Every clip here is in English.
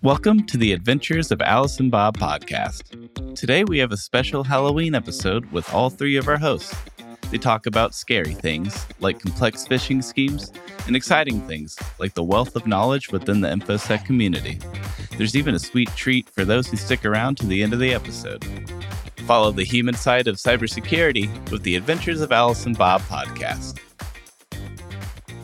Welcome to the Adventures of Alice and Bob podcast. Today we have a special Halloween episode with all three of our hosts. They talk about scary things, like complex phishing schemes, and exciting things, like the wealth of knowledge within the InfoSec community. There's even a sweet treat for those who stick around to the end of the episode. Follow the human side of cybersecurity with the Adventures of Alice and Bob podcast.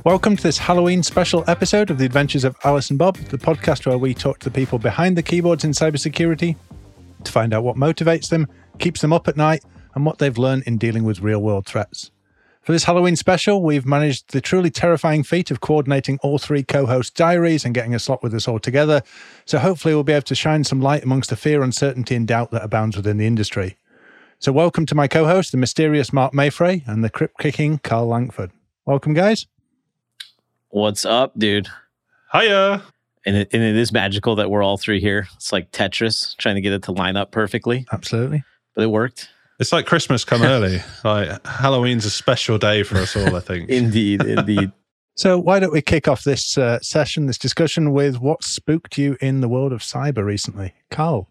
Welcome to this Halloween special episode of The Adventures of Alice and Bob, the podcast where we talk to the people behind the keyboards in cybersecurity to find out what motivates them, keeps them up at night, and what they've learned in dealing with real world threats. For this Halloween special, we've managed the truly terrifying feat of coordinating all three co hosts' diaries and getting a slot with us all together. So hopefully, we'll be able to shine some light amongst the fear, uncertainty, and doubt that abounds within the industry. So, welcome to my co host, the mysterious Mark Mayfrey, and the crypt kicking Carl Langford. Welcome, guys. What's up, dude? Hiya. And it, and it is magical that we're all three here. It's like Tetris, trying to get it to line up perfectly, Absolutely. but it worked. It's like Christmas come early. Like Halloween's a special day for us all, I think. Indeed, indeed. So, why don't we kick off this uh, session, this discussion, with what spooked you in the world of cyber recently? Carl.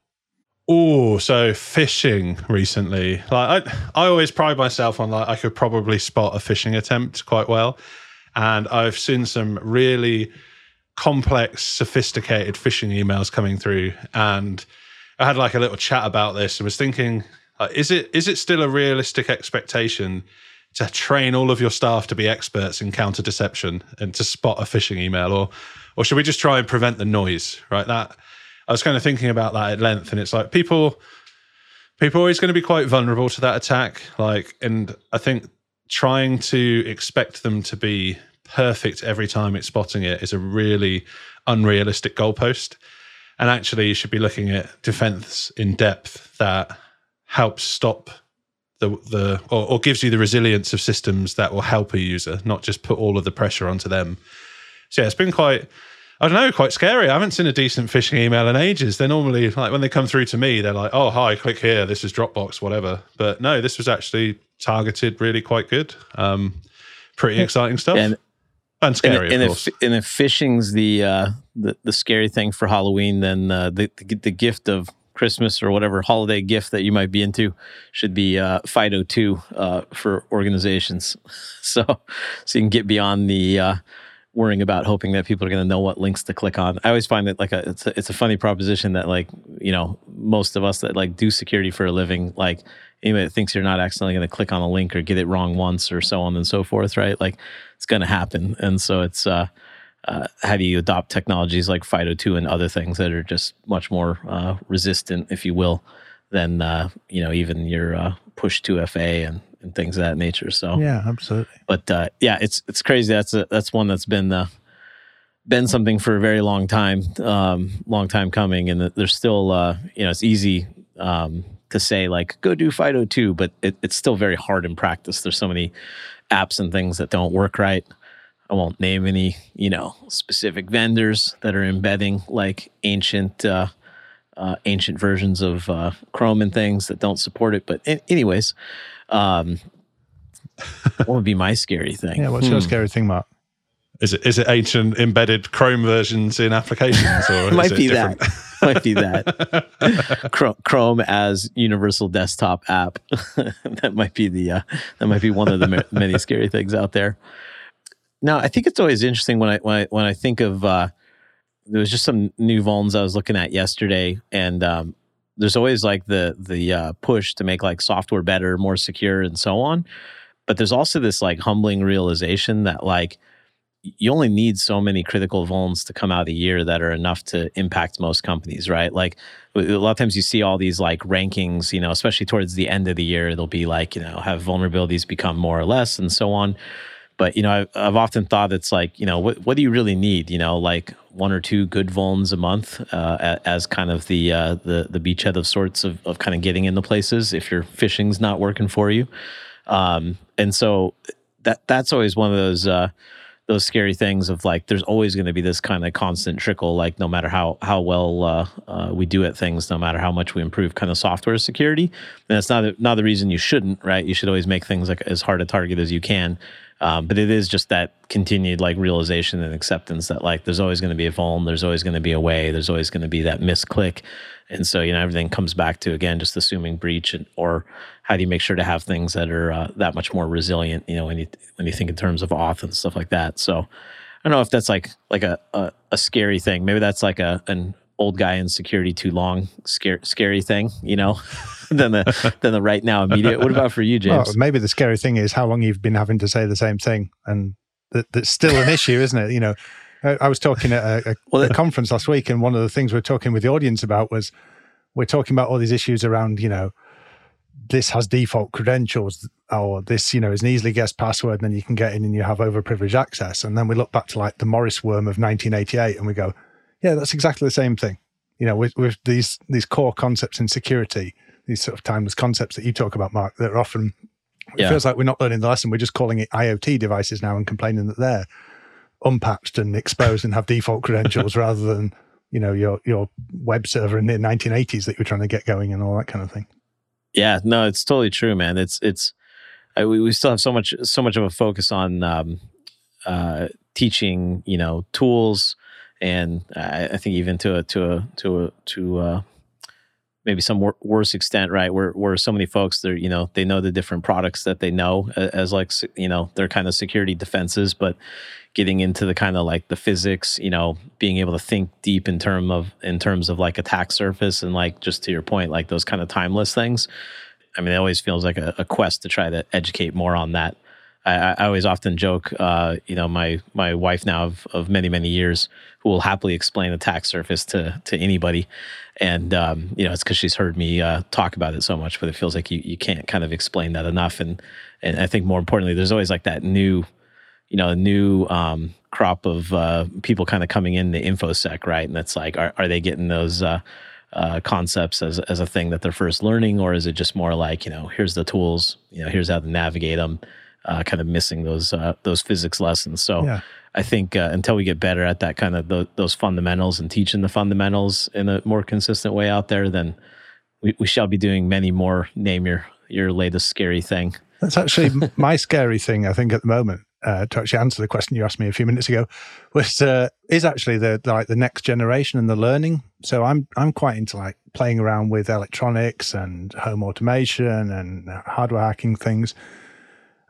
Oh, so phishing recently. Like I, I always pride myself on like I could probably spot a phishing attempt quite well, and I've seen some really complex, sophisticated phishing emails coming through, and I had like a little chat about this and was thinking, like, is it is it still a realistic expectation to train all of your staff to be experts in counter deception and to spot a phishing email, or or should we just try and prevent the noise? Right, that I was kind of thinking about that at length, and it's like people people are always going to be quite vulnerable to that attack. Like, and I think trying to expect them to be perfect every time it's spotting it is a really unrealistic goalpost. And actually, you should be looking at defense in depth that helps stop the the or, or gives you the resilience of systems that will help a user, not just put all of the pressure onto them. So yeah, it's been quite I don't know, quite scary. I haven't seen a decent phishing email in ages. They're normally like when they come through to me, they're like, "Oh, hi, click here. This is Dropbox, whatever." But no, this was actually targeted really quite good. Um, pretty exciting stuff and, and scary, and, of and course. If, and if phishing's the uh, the the scary thing for Halloween, then uh, the, the the gift of Christmas or whatever holiday gift that you might be into should be uh, FIDO2 uh, for organizations. So so you can get beyond the uh, worrying about hoping that people are going to know what links to click on. I always find that like a it's a, it's a funny proposition that like you know most of us that like do security for a living like anybody that thinks you're not accidentally going to click on a link or get it wrong once or so on and so forth, right? Like it's going to happen, and so it's uh, uh, how do you adopt technologies like FIDO2 and other things that are just much more uh, resistant, if you will, than uh, you know even your uh, push 2FA and and things of that nature. So Yeah, absolutely. but uh, yeah, it's it's crazy. That's a, that's one that's been uh, been something for a very long time, um, long time coming, and there's still uh, you know it's easy um, to say like go do FIDO two, but it, it's still very hard in practice. There's so many apps and things that don't work right. I won't name any you know specific vendors that are embedding like ancient. Uh, uh, ancient versions of uh, Chrome and things that don't support it, but in, anyways, um, what would be my scary thing? Yeah, what's your scary thing, Mark? Is it is it ancient embedded Chrome versions in applications, or might is it be that. Might be that. Chrome, Chrome as universal desktop app. that might be the uh, that might be one of the many scary things out there. Now, I think it's always interesting when I when I when I think of uh, there was just some new vulns I was looking at yesterday, and um, there's always like the the uh, push to make like software better, more secure, and so on. But there's also this like humbling realization that like you only need so many critical vulns to come out of the year that are enough to impact most companies, right? Like a lot of times you see all these like rankings, you know, especially towards the end of the year, they'll be like, you know, have vulnerabilities become more or less and so on. But, you know, I've, I've often thought it's like, you know, what, what do you really need? You know, like one or two good vulns a month uh, as kind of the, uh, the, the beachhead of sorts of, of kind of getting into places if your phishing's not working for you. Um, and so that, that's always one of those, uh, those scary things of like there's always going to be this kind of constant trickle like no matter how how well uh, uh, we do at things no matter how much we improve kind of software security. And that's not not the reason you shouldn't right? You should always make things like as hard a target as you can. Um, but it is just that continued like realization and acceptance that like there's always going to be a vuln, there's always going to be a way, there's always going to be that misclick, and so you know everything comes back to again just assuming breach and or how do you make sure to have things that are uh, that much more resilient? You know when you when you think in terms of auth and stuff like that. So I don't know if that's like like a a, a scary thing. Maybe that's like a an old guy in security too long scary scary thing. You know. than the than the right now immediate. What about for you, James? Well, maybe the scary thing is how long you've been having to say the same thing, and that, that's still an issue, isn't it? You know, I, I was talking at a, a, well, a conference last week, and one of the things we are talking with the audience about was we're talking about all these issues around, you know, this has default credentials, or this, you know, is an easily guessed password, and then you can get in and you have overprivileged access. And then we look back to like the Morris worm of 1988, and we go, yeah, that's exactly the same thing. You know, with, with these these core concepts in security, these sort of timeless concepts that you talk about, Mark, that are often yeah. it feels like we're not learning the lesson. We're just calling it IoT devices now and complaining that they're unpatched and exposed and have default credentials rather than you know your your web server in the 1980s that you're trying to get going and all that kind of thing. Yeah, no, it's totally true, man. It's it's I, we, we still have so much so much of a focus on um, uh, teaching, you know, tools, and I, I think even to a to a to a to a, maybe some wor- worse extent, right? Where where so many folks they're you know they know the different products that they know as like you know they're kind of security defenses, but getting into the kind of like the physics, you know, being able to think deep in term of in terms of like attack surface and like just to your point, like those kind of timeless things. I mean, it always feels like a, a quest to try to educate more on that. I, I always often joke, uh, you know, my my wife now of, of many many years, who will happily explain the attack surface to to anybody, and um, you know it's because she's heard me uh, talk about it so much. But it feels like you you can't kind of explain that enough, and and I think more importantly, there's always like that new, you know, new um, crop of uh, people kind of coming in the infosec, right? And it's like, are are they getting those? Uh, uh, concepts as, as a thing that they're first learning, or is it just more like you know, here's the tools, you know, here's how to navigate them, uh, kind of missing those uh, those physics lessons. So yeah. I think uh, until we get better at that kind of the, those fundamentals and teaching the fundamentals in a more consistent way out there, then we, we shall be doing many more. Name your your latest scary thing. That's actually my scary thing. I think at the moment. Uh, to actually answer the question you asked me a few minutes ago, was uh, is actually the like the next generation and the learning. So I'm I'm quite into like playing around with electronics and home automation and hardware hacking things.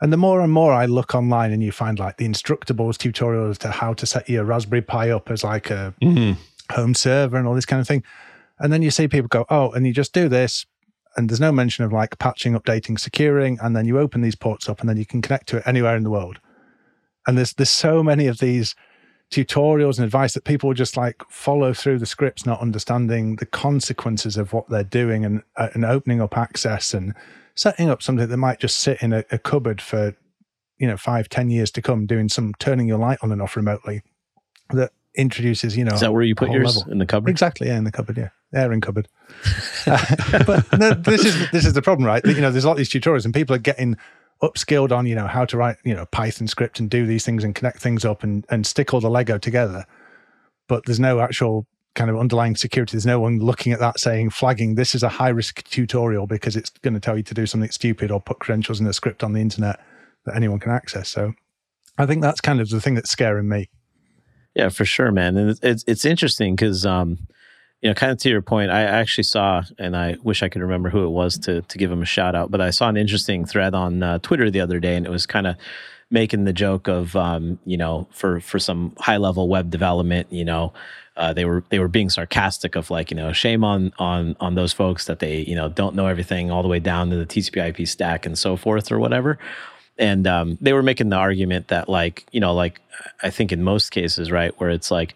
And the more and more I look online and you find like the Instructables tutorials to how to set your Raspberry Pi up as like a mm-hmm. home server and all this kind of thing. And then you see people go, oh, and you just do this. And there's no mention of like patching, updating, securing. And then you open these ports up and then you can connect to it anywhere in the world. And there's there's so many of these tutorials and advice that people just like follow through the scripts, not understanding the consequences of what they're doing and, uh, and opening up access and setting up something that might just sit in a, a cupboard for you know five ten years to come doing some turning your light on and off remotely that introduces you know is that where you put yours? level. in the cupboard? Exactly yeah in the cupboard yeah. Airing cupboard. Uh, but no, this is this is the problem right? You know there's a lot of these tutorials and people are getting upskilled on you know how to write you know python script and do these things and connect things up and and stick all the lego together. But there's no actual kind of underlying security. There's no one looking at that saying, flagging, this is a high risk tutorial because it's going to tell you to do something stupid or put credentials in a script on the internet that anyone can access. So I think that's kind of the thing that's scaring me. Yeah, for sure, man. And it's, it's interesting because, um, you know, kind of to your point, I actually saw, and I wish I could remember who it was to to give him a shout out, but I saw an interesting thread on uh, Twitter the other day, and it was kind of making the joke of, um, you know, for for some high level web development, you know, uh, they were they were being sarcastic of like you know shame on on on those folks that they you know don't know everything all the way down to the TCP/IP stack and so forth or whatever. And um, they were making the argument that like you know like I think in most cases right where it's like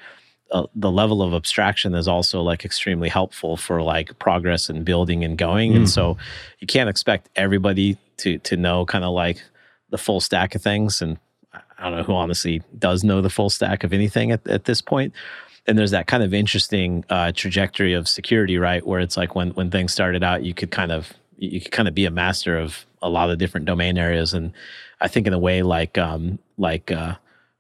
uh, the level of abstraction is also like extremely helpful for like progress and building and going. Mm. And so you can't expect everybody to to know kind of like the full stack of things and I don't know who honestly does know the full stack of anything at, at this point and there's that kind of interesting uh, trajectory of security, right? Where it's like when when things started out, you could kind of you could kind of be a master of a lot of different domain areas, and I think in a way like um, like uh,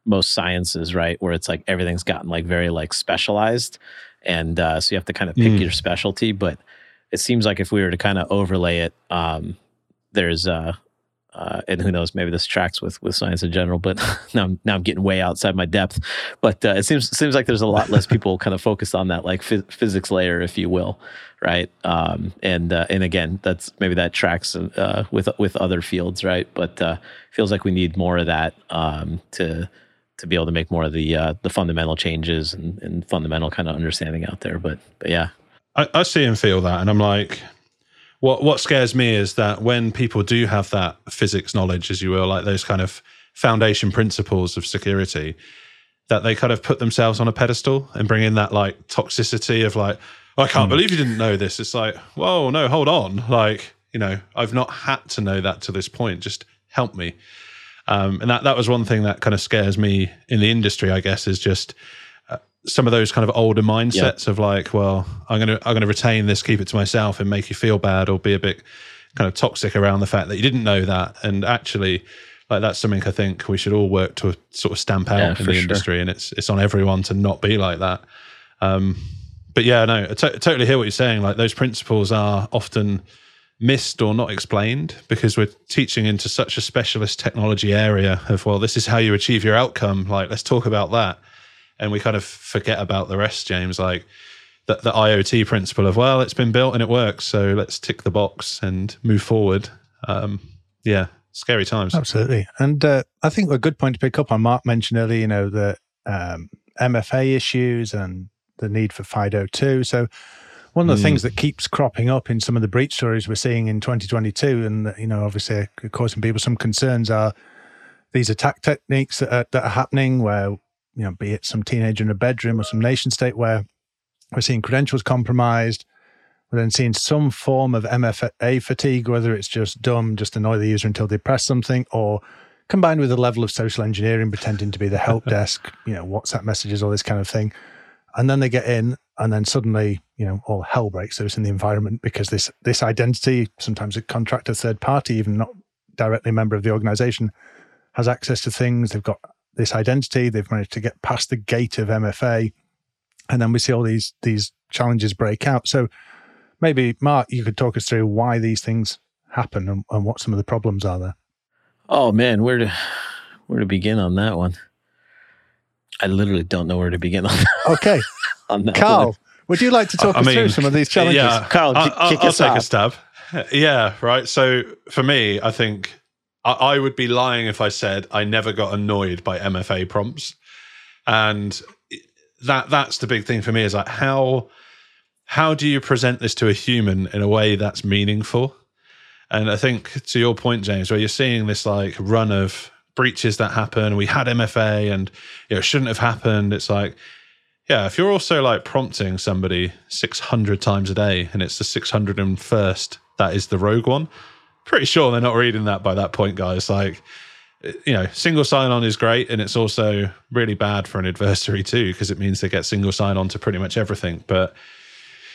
most sciences, right, where it's like everything's gotten like very like specialized, and uh, so you have to kind of pick mm. your specialty. But it seems like if we were to kind of overlay it, um, there's a uh, and who knows, maybe this tracks with with science in general. But now, I'm, now I'm getting way outside my depth. But uh, it seems seems like there's a lot less people kind of focused on that like phys- physics layer, if you will, right? Um, and uh, and again, that's maybe that tracks uh, with with other fields, right? But uh, feels like we need more of that um, to to be able to make more of the uh, the fundamental changes and, and fundamental kind of understanding out there. But but yeah, I, I see and feel that, and I'm like, what what scares me is that when people do have that physics knowledge, as you will, like those kind of foundation principles of security, that they kind of put themselves on a pedestal and bring in that like toxicity of like, I can't mm. believe you didn't know this. It's like, whoa, no, hold on, like you know, I've not had to know that to this point. Just help me. Um, and that that was one thing that kind of scares me in the industry, I guess, is just some of those kind of older mindsets of like, well, I'm gonna I'm gonna retain this, keep it to myself, and make you feel bad, or be a bit kind of toxic around the fact that you didn't know that. And actually, like that's something I think we should all work to sort of stamp out yeah, in the sure. industry, and it's it's on everyone to not be like that. Um, but yeah, no, I t- totally hear what you're saying. Like those principles are often missed or not explained because we're teaching into such a specialist technology area of well, this is how you achieve your outcome. Like let's talk about that and we kind of forget about the rest, James. Like the, the IoT principle of well, it's been built and it works, so let's tick the box and move forward. Um, yeah, scary times. Absolutely, and uh, I think a good point to pick up on. Mark mentioned earlier, you know, the um, MFA issues and the need for FIDO2. So one of the mm. things that keeps cropping up in some of the breach stories we're seeing in 2022, and you know, obviously causing people some concerns, are these attack techniques that are, that are happening where you know, be it some teenager in a bedroom or some nation state where we're seeing credentials compromised. We're then seeing some form of MFA fatigue, whether it's just dumb, just annoy the user until they press something, or combined with a level of social engineering, pretending to be the help desk, you know, WhatsApp messages, all this kind of thing. And then they get in, and then suddenly, you know, all hell breaks loose in the environment because this this identity, sometimes a contractor, third party, even not directly a member of the organization, has access to things. They've got this identity. They've managed to get past the gate of MFA, and then we see all these these challenges break out. So maybe Mark, you could talk us through why these things happen and, and what some of the problems are there. Oh man, where to where to begin on that one? I literally don't know where to begin on. That, okay, on that Carl, one. would you like to talk I us mean, through some of these challenges? Yeah, Carl, I, I'll, I'll take a stab. Yeah, right. So for me, I think I, I would be lying if I said I never got annoyed by MFA prompts, and that that's the big thing for me is like how how do you present this to a human in a way that's meaningful? And I think to your point, James, where you're seeing this like run of breaches that happen, we had MFA and you know, it shouldn't have happened. It's like, yeah, if you're also like prompting somebody 600 times a day and it's the 601st that is the rogue one, pretty sure they're not reading that by that point, guys. Like, you know, single sign on is great, and it's also really bad for an adversary too, because it means they get single sign on to pretty much everything. But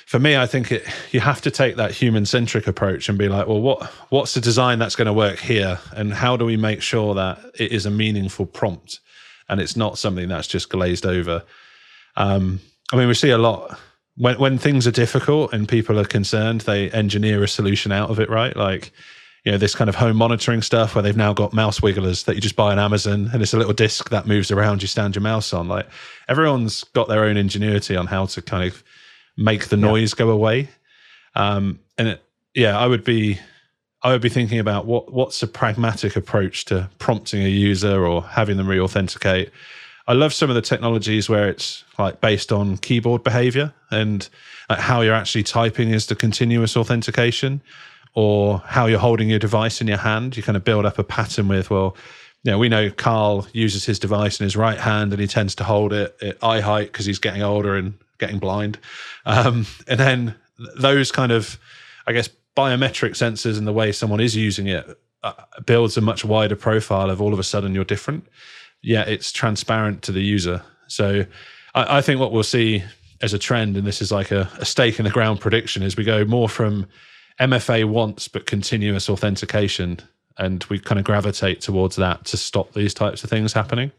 for me, I think it you have to take that human centric approach and be like, well, what what's the design that's going to work here, and how do we make sure that it is a meaningful prompt and it's not something that's just glazed over. Um, I mean, we see a lot when when things are difficult and people are concerned, they engineer a solution out of it, right? Like you know this kind of home monitoring stuff where they've now got mouse wigglers that you just buy on Amazon and it's a little disc that moves around. You stand your mouse on. Like everyone's got their own ingenuity on how to kind of make the noise yeah. go away. Um, and it, yeah, I would be I would be thinking about what what's a pragmatic approach to prompting a user or having them re-authenticate. I love some of the technologies where it's like based on keyboard behavior and like how you're actually typing is the continuous authentication or how you're holding your device in your hand. You kind of build up a pattern with, well, you know, we know Carl uses his device in his right hand and he tends to hold it at eye height because he's getting older and getting blind. Um, and then those kind of, I guess, biometric sensors and the way someone is using it uh, builds a much wider profile of all of a sudden you're different. Yet it's transparent to the user. So I, I think what we'll see as a trend, and this is like a, a stake in the ground prediction, is we go more from MFA wants but continuous authentication, and we kind of gravitate towards that to stop these types of things happening.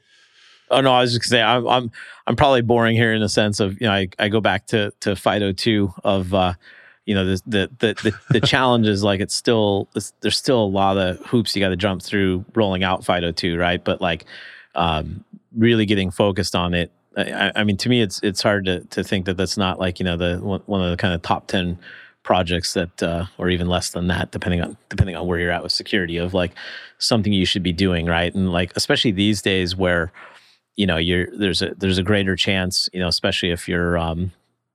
Oh no, I was just saying I'm I'm I'm probably boring here in the sense of you know I, I go back to to FIDO two of uh, you know the the the the, the challenge is like it's still it's, there's still a lot of hoops you got to jump through rolling out FIDO2, right? But like um, really getting focused on it. I, I, mean, to me, it's it's hard to to think that that's not like you know the one of the kind of top ten projects that, uh, or even less than that, depending on depending on where you're at with security, of like something you should be doing, right? And like especially these days where you know you're there's a there's a greater chance, you know, especially if you're um,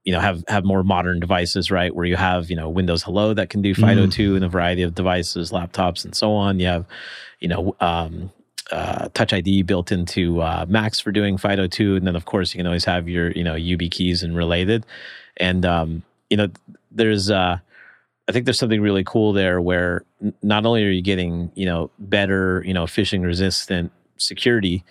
you know have have more modern devices right where you have you know windows hello that can do fido2 mm. in a variety of devices laptops and so on you have you know um, uh, touch id built into uh, macs for doing fido2 and then of course you can always have your you know YubiKeys and related and um, you know there's uh, i think there's something really cool there where not only are you getting you know better you know phishing resistant security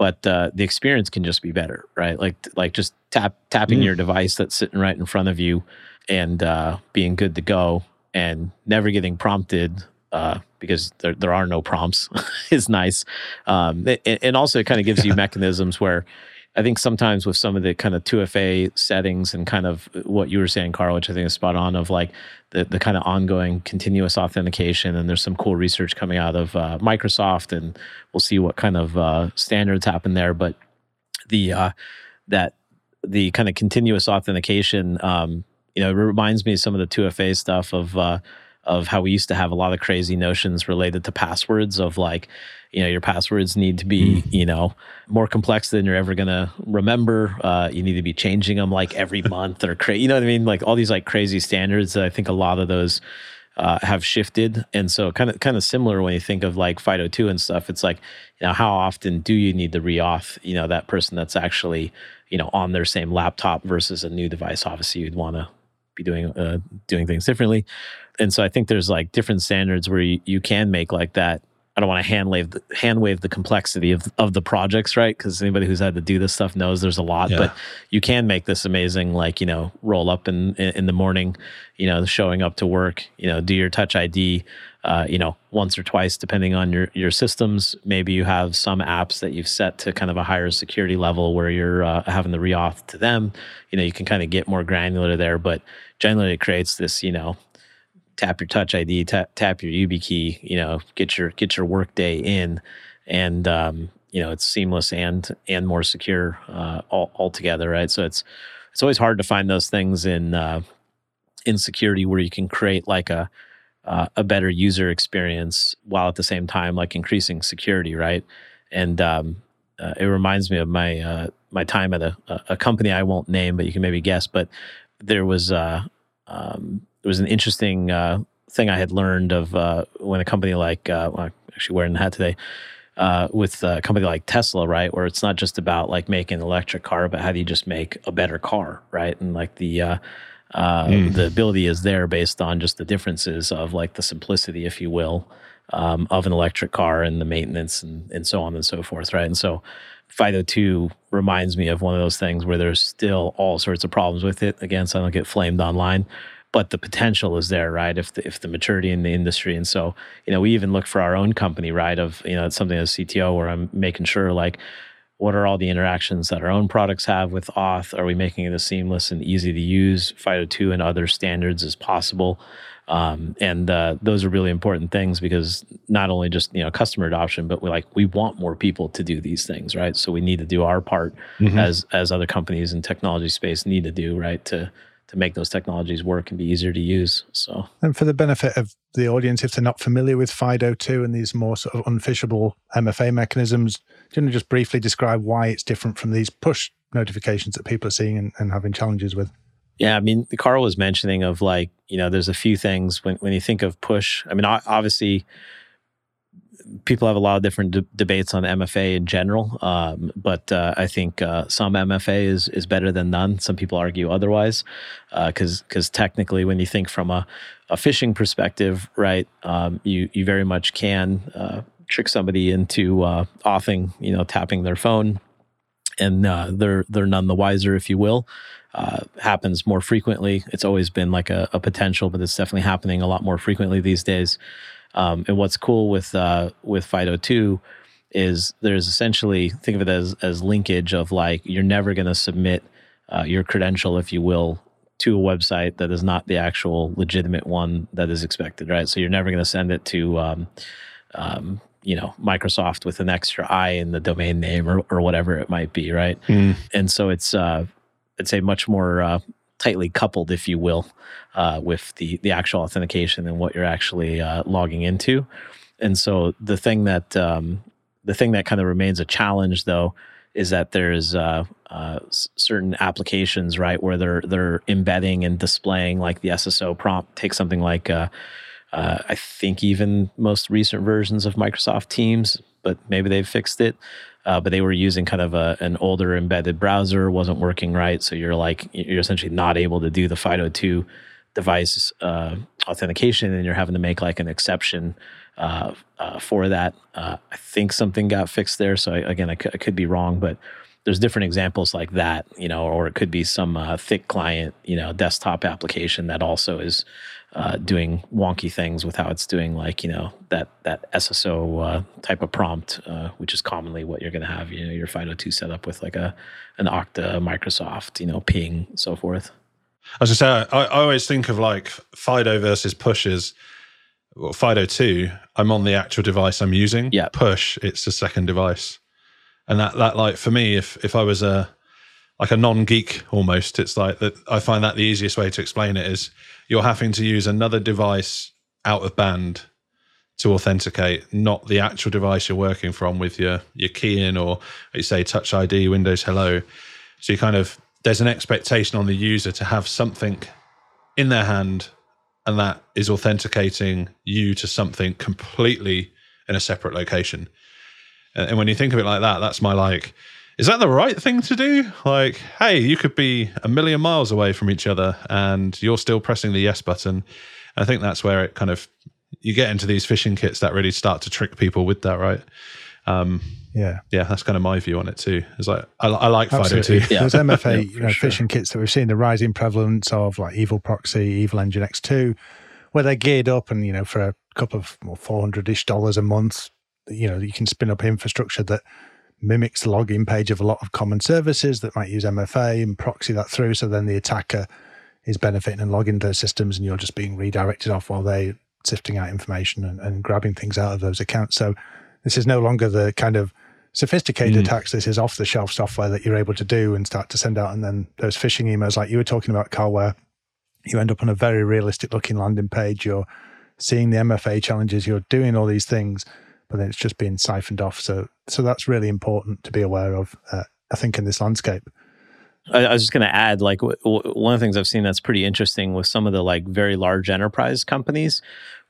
but uh, the experience can just be better, right? Like like just tap tapping mm. your device that's sitting right in front of you and uh, being good to go and never getting prompted uh, because there there are no prompts is nice, um, and, and also it kind of gives you mechanisms where I think sometimes with some of the kind of 2FA settings and kind of what you were saying, Carl, which I think is spot on, of like the, the kind of ongoing continuous authentication. And there's some cool research coming out of uh, Microsoft, and we'll see what kind of uh, standards happen there. But the uh, that the kind of continuous authentication, um, you know, reminds me of some of the 2FA stuff of uh, of how we used to have a lot of crazy notions related to passwords of like you know your passwords need to be mm. you know more complex than you're ever gonna remember. Uh, you need to be changing them like every month or crazy you know what i mean? Like all these like crazy standards i think a lot of those uh, have shifted. And so kind of kind of similar when you think of like fido2 and stuff it's like you know how often do you need to reauth you know that person that's actually you know on their same laptop versus a new device obviously you'd want to be doing uh, doing things differently and so i think there's like different standards where you, you can make like that I don't want to hand wave the, hand wave the complexity of of the projects, right? Because anybody who's had to do this stuff knows there's a lot, yeah. but you can make this amazing. Like you know, roll up in in the morning, you know, showing up to work, you know, do your Touch ID, uh, you know, once or twice depending on your your systems. Maybe you have some apps that you've set to kind of a higher security level where you're uh, having the reauth to them. You know, you can kind of get more granular there, but generally it creates this, you know, tap your touch ID, tap, tap your YubiKey, you know, get your get your workday in, and um, you know it's seamless and and more secure uh, all altogether, right? So it's it's always hard to find those things in uh, in security where you can create like a uh, a better user experience while at the same time like increasing security, right? And um, uh, it reminds me of my uh, my time at a, a company I won't name, but you can maybe guess. But there was uh, um, there was an interesting uh, thing I had learned of uh, when a company like uh, well, actually wearing the hat today with a company like Tesla, right, where it's not just about like making an electric car, but how do you just make a better car, right? And like the uh, mm. the ability is there based on just the differences of like the simplicity, if you will, um, of an electric car and the maintenance and, and so on and so forth, right? And so FIDO2 reminds me of one of those things where there's still all sorts of problems with it. Again, so I don't get flamed online but the potential is there, right? If the, if the maturity in the industry, and so you know, we even look for our own company, right? Of you know, it's something as CTO where I'm making sure like, what are all the interactions that our own products have with Auth? Are we making it as seamless and easy to use FIDO2 and other standards as possible? Um, and uh, those are really important things because not only just you know customer adoption, but we like we want more people to do these things, right? So we need to do our part mm-hmm. as as other companies in technology space need to do, right? To to make those technologies work and be easier to use. So, and for the benefit of the audience, if they're not familiar with FIDO2 and these more sort of unphishable MFA mechanisms, do you want to just briefly describe why it's different from these push notifications that people are seeing and, and having challenges with? Yeah, I mean, Carl was mentioning of like, you know, there's a few things when, when you think of push. I mean, obviously, people have a lot of different de- debates on MFA in general, um, but uh, I think uh, some MFA is is better than none. Some people argue otherwise, because uh, because technically, when you think from a, a phishing perspective, right, um, you you very much can uh, trick somebody into uh, authing, you know, tapping their phone, and uh, they're they're none the wiser, if you will. happens more frequently. It's always been like a, a potential, but it's definitely happening a lot more frequently these days. Um, and what's cool with uh, with FIDO2 is there's essentially think of it as as linkage of like you're never going to submit uh, your credential, if you will, to a website that is not the actual legitimate one that is expected, right? So you're never going to send it to, um, um, you know, Microsoft with an extra I in the domain name or, or whatever it might be, right? Mm. And so it's, uh, I'd say, much more uh, tightly coupled, if you will, uh, with the the actual authentication and what you're actually uh, logging into. And so the thing that um, the thing that kind of remains a challenge, though, is that there's uh, uh, certain applications, right, where they're they're embedding and displaying like the SSO prompt. Take something like uh, uh, I think even most recent versions of Microsoft Teams, but maybe they've fixed it. Uh, but they were using kind of a, an older embedded browser, wasn't working right. So you're like you're essentially not able to do the FIDO2 device uh, authentication, and you're having to make like an exception uh, uh, for that. Uh, I think something got fixed there. So I, again, I, c- I could be wrong, but there's different examples like that, you know, or it could be some uh, thick client, you know, desktop application that also is uh, doing wonky things with how it's doing, like you know that that SSO uh, type of prompt, uh, which is commonly what you're going to have, you know, your FIDO2 set up with like a an Okta, Microsoft, you know, ping, so forth. As I say, I, I always think of like Fido versus pushes. Well, Fido 2, I'm on the actual device I'm using. Yeah. Push, it's the second device. And that, that like, for me, if if I was a like a non-geek almost, it's like that I find that the easiest way to explain it is you're having to use another device out of band to authenticate, not the actual device you're working from with your your key in or you say Touch ID, Windows Hello. So you kind of there's an expectation on the user to have something in their hand and that is authenticating you to something completely in a separate location. And, and when you think of it like that, that's my like, is that the right thing to do? Like, hey, you could be a million miles away from each other and you're still pressing the yes button. I think that's where it kind of you get into these phishing kits that really start to trick people with that, right? Um, Yeah. yeah, that's kind of my view on it too. It's like I, I like Fido too. Yeah. There's MFA Yeah, you know, sure. phishing kits that we've seen the rising prevalence of, like Evil Proxy, Evilginx2, where they're geared up and, you know, for a couple of well, 400 ish dollars a month, you know, you can spin up infrastructure that mimics the login page of a lot of common services that might use MFA and proxy that through. So then the attacker is benefiting and logging those systems and you're just being redirected off while they sifting out information and, and grabbing things out of those accounts. So this is no longer the kind of sophisticated Mm. attacks. This is off the shelf software that you're able to do and start to send out. And then those phishing emails, like you were talking about, Carl, where you end up on a very realistic looking landing page. You're seeing the MFA challenges, you're doing all these things, but then it's just being siphoned off. So, so that's really important to be aware of, uh, I think, in this landscape. I, I was just going to add, like, w- w- one of the things I've seen that's pretty interesting with some of the like very large enterprise companies,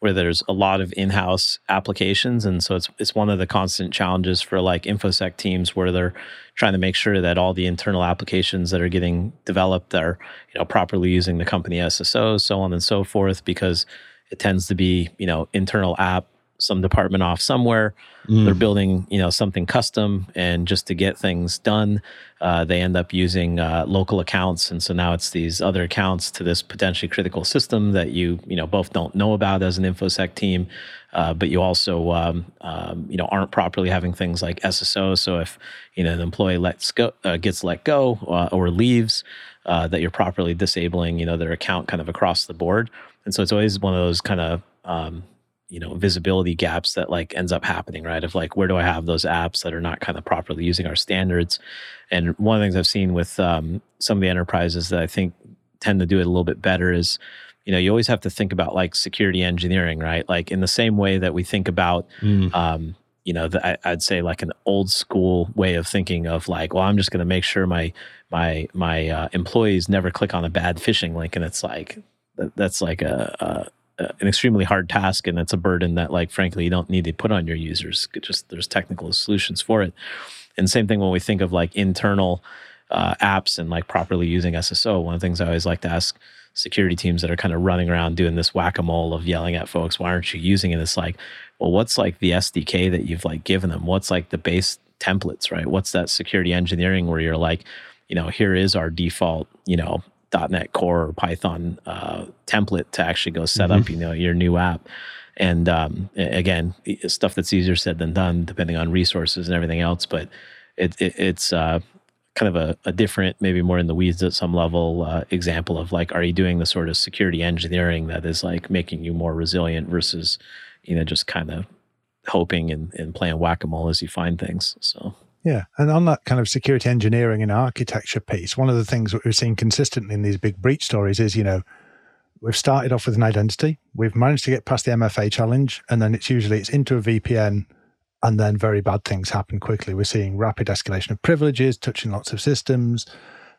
where there's a lot of in-house applications, and so it's it's one of the constant challenges for like infosec teams where they're trying to make sure that all the internal applications that are getting developed are you know properly using the company SSO, so on and so forth, because it tends to be you know internal app, some department off somewhere. Mm. they're building you know something custom and just to get things done uh, they end up using uh, local accounts. And so now it's these other accounts to this potentially critical system that you you know both don't know about as an infosec team uh, but you also um, um, you know aren't properly having things like sso so if you know an employee lets go uh, gets let go uh, or leaves uh, that you're properly disabling you know their account kind of across the board. And so it's always one of those kind of um, you know visibility gaps that like ends up happening right? Of like where do i have those apps that are not kind of properly using our standards? And one of the things i've seen with um, some of the enterprises that i think tend to do it a little bit better is you know you always have to think about like security engineering right? Like in the same way that we think about Mm. um, you know, the, I, I'd say like an old school way of thinking of like, well, I'm just going to make sure my my my uh, employees never click on a bad phishing link, and it's like that's like a, a an extremely hard task, and it's a burden that like frankly you don't need to put on your users. It just there's technical solutions for it, and same thing when we think of like internal uh, apps and like properly using SSO. One of the things I always like to ask security teams that are kind of running around doing this whack-a-mole of yelling at folks, why aren't you using it? It's like, well, what's like the SDK that you've like given them? What's like the base templates, right? What's that security engineering where you're like, you know, here is our default, you know, .NET Core or Python uh, template to actually go set up, you know, your new app. And um, again, stuff that's easier said than done, depending on resources and everything else. But it, it, it's uh, kind of a, a, different, maybe more in the weeds at some level uh, example of like, are you doing the sort of security engineering that is like making you more resilient versus, you know, just kind of hoping and, and playing whack a mole as you find things. So. Yeah. And on that kind of security engineering and architecture piece, one of the things that we've seen consistently in these big breach stories is, you know, we've started off with an identity, we've managed to get past the MFA challenge, and then it's usually it's into a VPN and then very bad things happen quickly. We're seeing rapid escalation of privileges, touching lots of systems.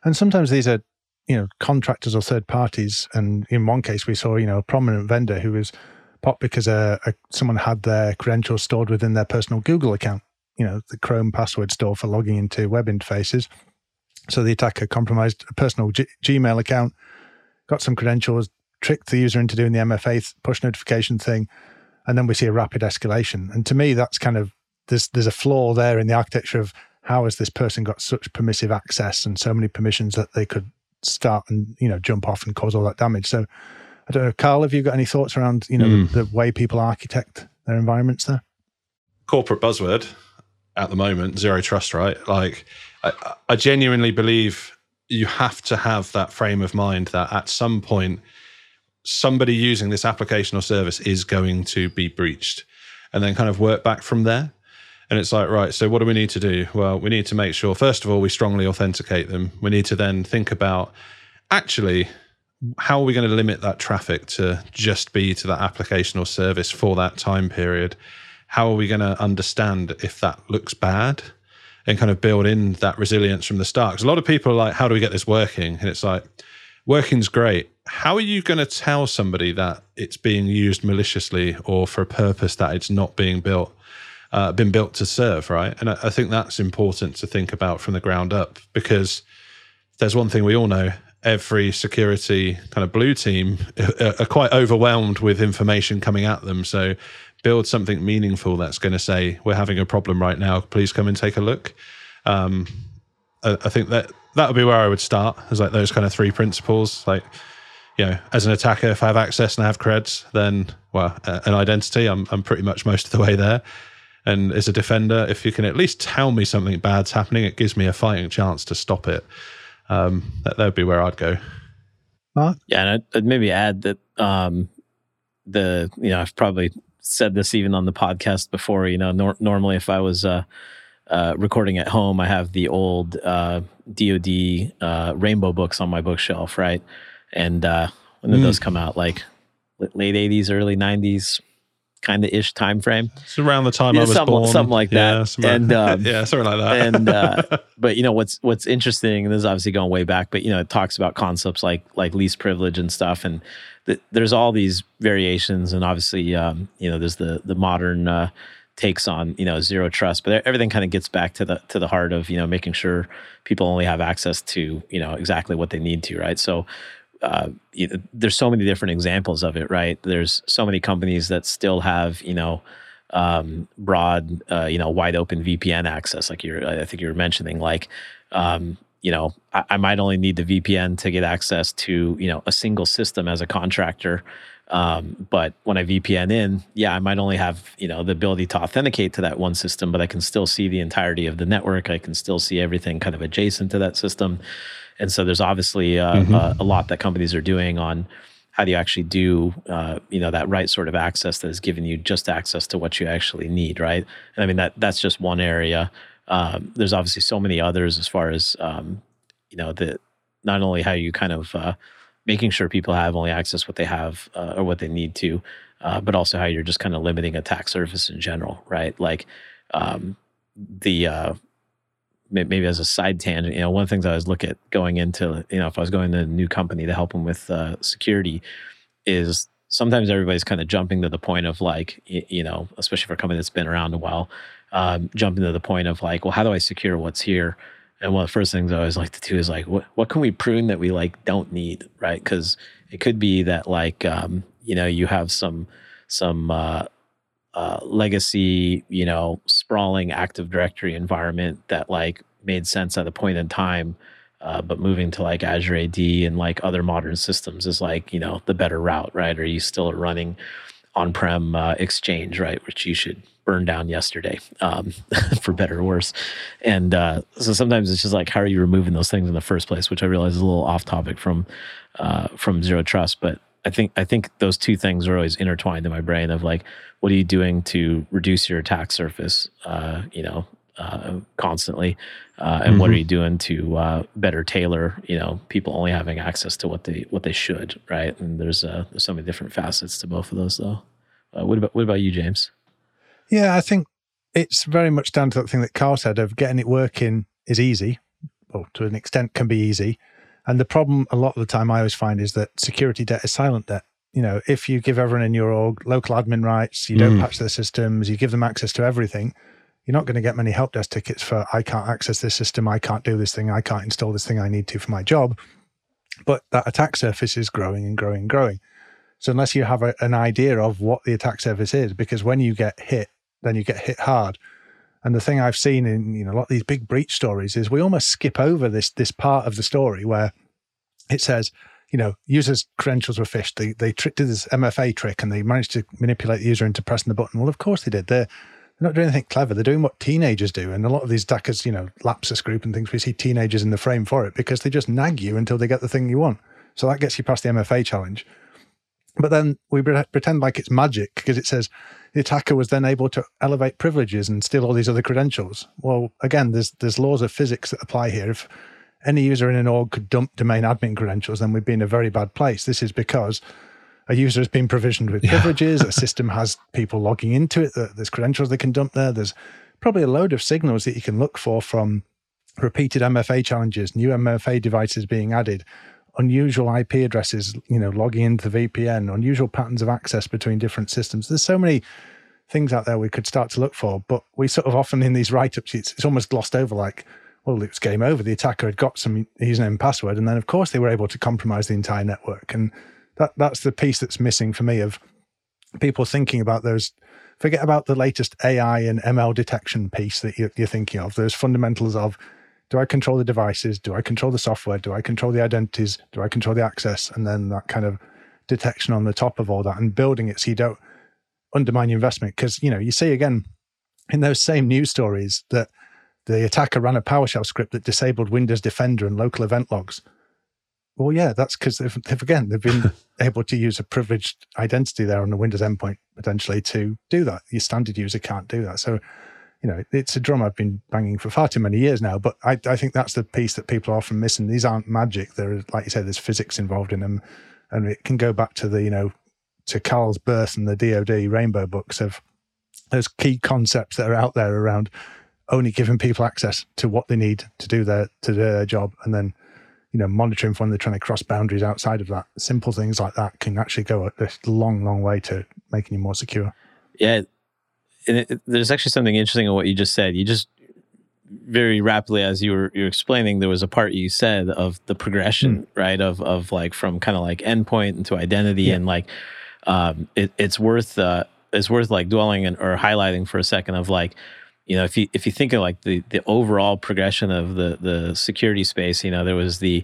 And sometimes these are, you know, contractors or third parties. And in one case, we saw, you know, a prominent vendor who was popped because uh, a, someone had their credentials stored within their personal Google account, you know, the Chrome password store for logging into web interfaces. So the attacker compromised a personal G- Gmail account, got some credentials, tricked the user into doing the MFA push notification thing, and then we see a rapid escalation. And to me, that's kind of there's there's a flaw there in the architecture of how has this person got such permissive access and so many permissions that they could start and you know jump off and cause all that damage. So I don't know, Carl, have you got any thoughts around you know mm. the, the way people architect their environments there? Corporate buzzword at the moment, zero trust, right? Like I, I genuinely believe you have to have that frame of mind that at some point somebody using this application or service is going to be breached and then kind of work back from there. And it's like, right, so what do we need to do? Well, we need to make sure, first of all, we strongly authenticate them. We need to then think about actually, how are we going to limit that traffic to just be to that application or service for that time period? How are we going to understand if that looks bad and kind of build in that resilience from the start? Because a lot of people are like, how do we get this working? And it's like, working's great. How are you going to tell somebody that it's being used maliciously or for a purpose that it's not being built, uh, been built to serve, right? And I, I think that's important to think about from the ground up because there's one thing we all know: every security kind of blue team are quite overwhelmed with information coming at them. So build something meaningful that's going to say, "We're having a problem right now. Please come and take a look." Um, I, I think that that would be where I would start. As like those kind of three principles. Like, you know, as an attacker, if I have access and I have creds, then well, uh, an identity, I'm I'm pretty much most of the way there. And as a defender, if you can at least tell me something bad's happening, it gives me a fighting chance to stop it. Um, that, that would be where I'd go. Mark? Yeah, and I'd, I'd maybe add that um, the you know I've probably said this even on the podcast before. You know, nor- normally if I was uh, uh, recording at home, I have the old uh, DoD uh, rainbow books on my bookshelf, right? And uh, when did mm. those come out? Like late '80s, early '90s, kind of ish time frame. It's around the time yeah, I was something, born, something like that. Yeah, and um, yeah, something like that. and uh, but you know what's what's interesting, and this is obviously going way back, but you know it talks about concepts like like least privilege and stuff, and th- there's all these variations, and obviously um, you know there's the the modern uh, takes on you know zero trust but everything kind of gets back to the to the heart of you know making sure people only have access to you know exactly what they need to right so uh, there's so many different examples of it right there's so many companies that still have you know um, broad uh, you know wide open vpn access like you're i think you were mentioning like um, you know I, I might only need the vpn to get access to you know a single system as a contractor um, but when I VPN in, yeah, I might only have you know the ability to authenticate to that one system, but I can still see the entirety of the network. I can still see everything kind of adjacent to that system. And so there's obviously uh, mm-hmm. uh, a lot that companies are doing on how do you actually do uh, you know that right sort of access that is giving you just access to what you actually need, right? And I mean that that's just one area. Um, there's obviously so many others as far as um, you know the not only how you kind of uh, making sure people have only access what they have uh, or what they need to, uh, but also how you're just kind of limiting attack surface in general, right? Like um, the uh, maybe as a side tangent, you know, one of the things I always look at going into, you know, if I was going to a new company to help them with uh, security, is sometimes everybody's kind of jumping to the point of like, you know, especially for a company that's been around a while, um, jumping to the point of like, well, how do I secure what's here? And one of the first things I always like to do is like, what what can we prune that we like don't need, right? Because it could be that like um, you know you have some some uh, legacy, you know, sprawling Active Directory environment that like made sense at a point in time, uh, but moving to like Azure AD and like other modern systems is like you know the better route, right? Or you still running on-prem uh, Exchange, right? Which you should burn down yesterday, um, for better or worse. And uh, so sometimes it's just like, how are you removing those things in the first place? Which I realize is a little off topic from uh, from zero trust, but I think I think those two things are always intertwined in my brain. Of like, what are you doing to reduce your attack surface? Uh, you know, uh, constantly, uh, and mm-hmm. what are mm-hmm. you doing to uh, better tailor? You know, people only having access to what they what they should, right? And there's uh, there's so many different facets to both of those, though. Uh, what about what about you, James? Yeah, I think it's very much down to that thing that Carl said of getting it working is easy, or to an extent can be easy. And the problem a lot of the time I always find is that security debt is silent debt. You know, if you give everyone in your org local admin rights, you don't mm. patch their systems, you give them access to everything, you're not going to get many help desk tickets for I can't access this system, I can't do this thing, I can't install this thing I need to for my job. But that attack surface is growing and growing and growing. So unless you have a, an idea of what the attack surface is, because when you get hit, then you get hit hard. And the thing I've seen in you know a lot of these big breach stories is we almost skip over this this part of the story where it says, you know, users' credentials were phished. They they tricked this MFA trick and they managed to manipulate the user into pressing the button. Well, of course they did. They're they're not doing anything clever. They're doing what teenagers do. And a lot of these attackers, you know, Lapsus group and things, we see teenagers in the frame for it because they just nag you until they get the thing you want. So that gets you past the MFA challenge. But then we pretend like it's magic because it says the attacker was then able to elevate privileges and steal all these other credentials. Well, again, there's there's laws of physics that apply here. If any user in an org could dump domain admin credentials, then we'd be in a very bad place. This is because a user has been provisioned with privileges, a system has people logging into it, there's credentials they can dump there. There's probably a load of signals that you can look for from repeated MFA challenges, new MFA devices being added, unusual IP addresses, you know, logging into the VPN, unusual patterns of access between different systems. There's so many things out there we could start to look for, but we sort of often in these write-ups, it's, it's almost glossed over like, well, it was game over. The attacker had got some username and password, and then of course they were able to compromise the entire network. And that that's the piece that's missing for me of people thinking about those. Forget about the latest AI and ML detection piece that you're, you're thinking of. Those fundamentals of do I control the devices? Do I control the software? Do I control the identities? Do I control the access? And then that kind of detection on the top of all that and building it so you don't undermine your investment. Because, you know, you see again in those same news stories that the attacker ran a PowerShell script that disabled Windows Defender and local event logs. Well, yeah, that's because they've, they've, again they've been able to use a privileged identity there on the Windows endpoint potentially to do that. Your standard user can't do that. So, you know, it's a drum I've been banging for far too many years now. But I, I think that's the piece that people are often missing. These aren't magic. There, like you said, there's physics involved in them, and it can go back to the you know to Carl's birth and the DoD Rainbow books of those key concepts that are out there around only giving people access to what they need to do their to do their job, and then you know monitoring when they're trying to cross boundaries outside of that. Simple things like that can actually go a long, long way to making you more secure. Yeah, it, there's actually something interesting in what you just said. You just very rapidly as you were you were explaining, there was a part you said of the progression, mm. right? Of of like from kind of like endpoint into identity, yeah. and like um, it, it's worth uh, it's worth like dwelling and or highlighting for a second of like you know if you if you think of like the the overall progression of the the security space you know there was the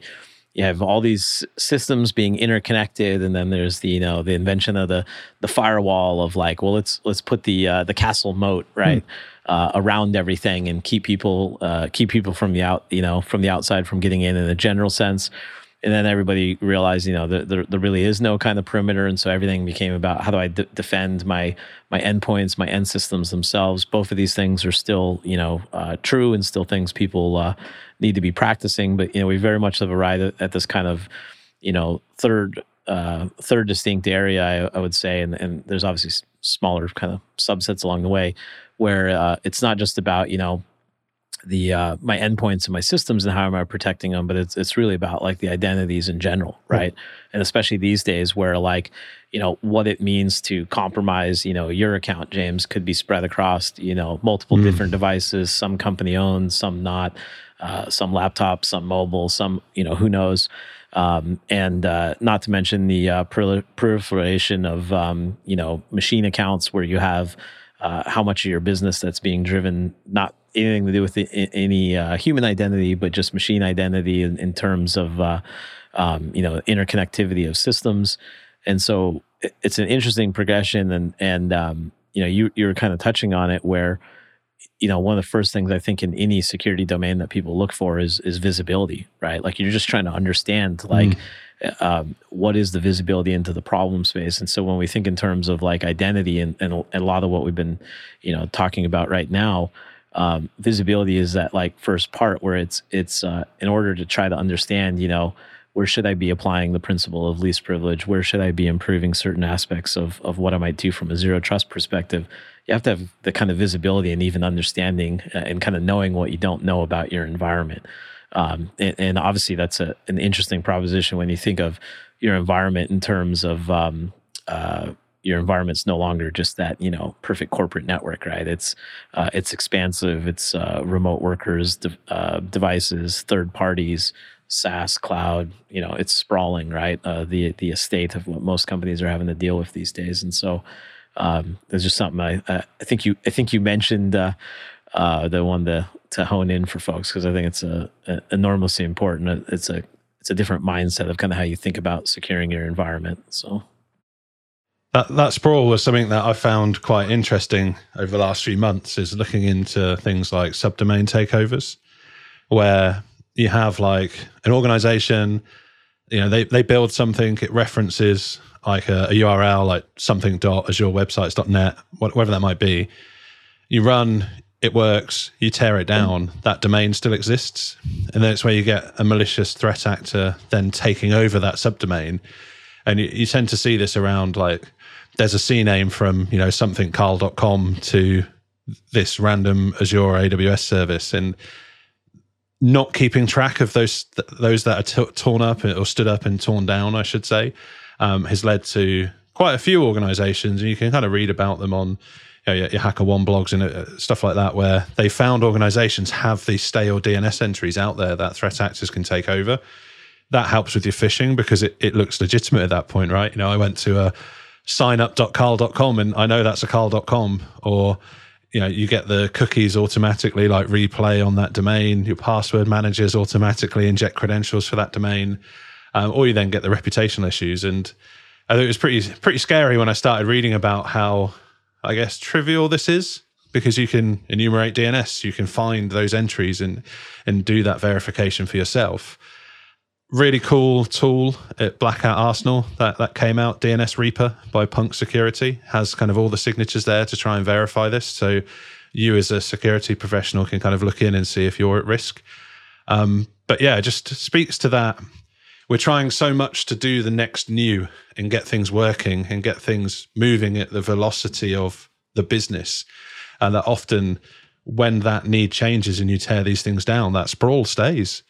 you have all these systems being interconnected and then there's the you know the invention of the the firewall of like well let's let's put the uh, the castle moat right mm. uh, around everything and keep people uh, keep people from the out you know from the outside from getting in in a general sense and then everybody realized you know there, there, there, really is no kind of perimeter and so everything became about how do i d- defend my my endpoints my end systems themselves. Both of these things are still you know uh, true and still things people uh, need to be practicing but you know we very much have arrived at, this kind of you know third uh, third distinct area I, I, would say and, and there's obviously smaller kind of subsets along the way where uh, it's not just about you know the uh, my endpoints and my systems and how am I protecting them, but it's it's really about like the identities in general, right? And especially these days where like you know what it means to compromise, you know, your account, James, could be spread across you know multiple mm. different devices, some company owned, some not, uh, some laptops, some mobile, some you know who knows. Um, and uh, not to mention the uh, proliferation of um, you know machine accounts where you have uh, how much of your business that's being driven not anything to do with the, any uh, human identity, but just machine identity in, in terms of uh, um, you know interconnectivity of systems. And so it's an interesting progression, and and um, you know, you you were kind of touching on it where you know one of the first things i think in any security domain that people look for is is visibility right like you're just trying to understand like mm. um, what is the visibility into the problem space and so when we think in terms of like identity and, and, and a lot of what we've been you know talking about right now um, visibility is that like first part where it's it's uh, in order to try to understand you know where should I be applying the principle of least privilege? Where should I be improving certain aspects of, of what I might do from a zero trust perspective? You have to have the kind of visibility and even understanding uh, and kind of knowing what you don't know about your environment. Um, and, and, obviously, that's a, an interesting proposition when you think of your environment in terms of um, uh, your environment's no longer just that you know perfect corporate network, right? It's uh, it's expansive. It's uh, remote workers, de- uh, devices, third parties, SaaS cloud, you know, it's sprawling, right? Uh, the the estate of what most companies are having to deal with these days, and so um, there's just something I I think you I think you mentioned uh, uh, the one to to hone in for folks because I think it's a, a, enormously important. It's a it's a different mindset of kind of how you think about securing your environment. So. That, that sprawl was something that I found quite interesting over the last few months. Is looking into things like subdomain takeovers, where you have like an organization, you know, they, they build something, it references like a, a URL, like something dot azure net whatever that might be. You run, it works, you tear it down, that domain still exists. And then it's where you get a malicious threat actor then taking over that subdomain. And you, you tend to see this around like there's a CNAME from, you know, something carl.com to this random Azure AWS service. And not keeping track of those those that are t- torn up or stood up and torn down, I should say, um, has led to quite a few organizations, and you can kind of read about them on you know, your, your HackerOne blogs and uh, stuff like that, where they found organizations have these stale DNS entries out there that threat actors can take over. That helps with your phishing because it, it looks legitimate at that point, right? You know, I went to a signup.carl.com and I know that's a carl.com or you know you get the cookies automatically like replay on that domain your password managers automatically inject credentials for that domain um, or you then get the reputational issues. And I think it was pretty pretty scary when I started reading about how I guess trivial this is because you can enumerate DNS you can find those entries and and do that verification for yourself really cool tool at Black Hat Arsenal that, that came out, DNS Reaper by Punk Security, has kind of all the signatures there to try and verify this. So you as a security professional can kind of look in and see if you're at risk. Um, but yeah, just speaks to that. We're trying so much to do the next new and get things working and get things moving at the velocity of the business. And that often when that need changes and you tear these things down, that sprawl stays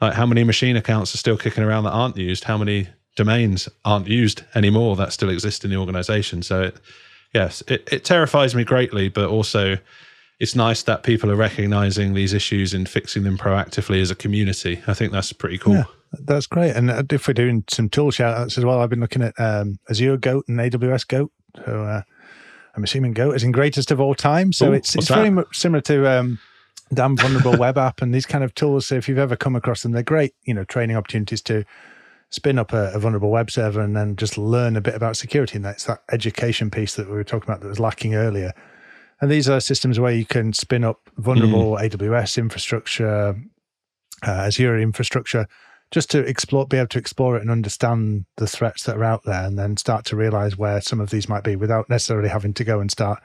like how many machine accounts are still kicking around that aren't used? How many domains aren't used anymore that still exist in the organization? So, it, yes, it, it terrifies me greatly, but also it's nice that people are recognizing these issues and fixing them proactively as a community. I think that's pretty cool. Yeah, that's great. And uh, if we're doing some tool shout outs as well, I've been looking at um, Azure Goat and AWS Goat. So uh, I'm assuming Goat is in greatest of all time. So Ooh, it's, it's very much similar to um, damn vulnerable web app and these kind of tools. So if you've ever come across them, they're great, you know, training opportunities to spin up a, a, vulnerable web server and then just learn a bit about security. And that's that education piece that we were talking about that was lacking earlier. And these are systems where you can spin up vulnerable mm. AWS infrastructure, uh, Azure infrastructure, just to explore, be able to explore it and understand the threats that are out there, and then start to realize where some of these might be without necessarily having to go and start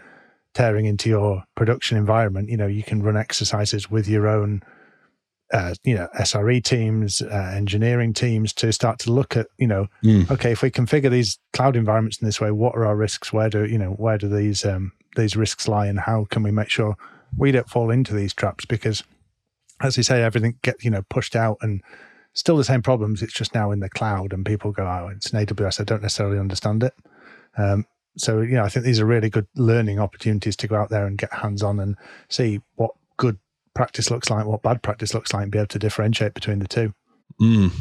tearing into your production environment, you know, you can run exercises with your own, uh, you know, SRE teams, uh, engineering teams to start to look at, you know, mm. okay, if we configure these cloud environments in this way, what are our risks? Where do you know where do these um, these risks lie, and how can we make sure we don't fall into these traps? Because, as you say, everything gets you know pushed out and still the same problems. It's just now in the cloud, and people go, "Oh, it's an AWS. I don't necessarily understand it." Um, so you know, I think these are really good learning opportunities to go out there and get hands on and see what good practice looks like, what bad practice looks like, and be able to differentiate between the two. Mm.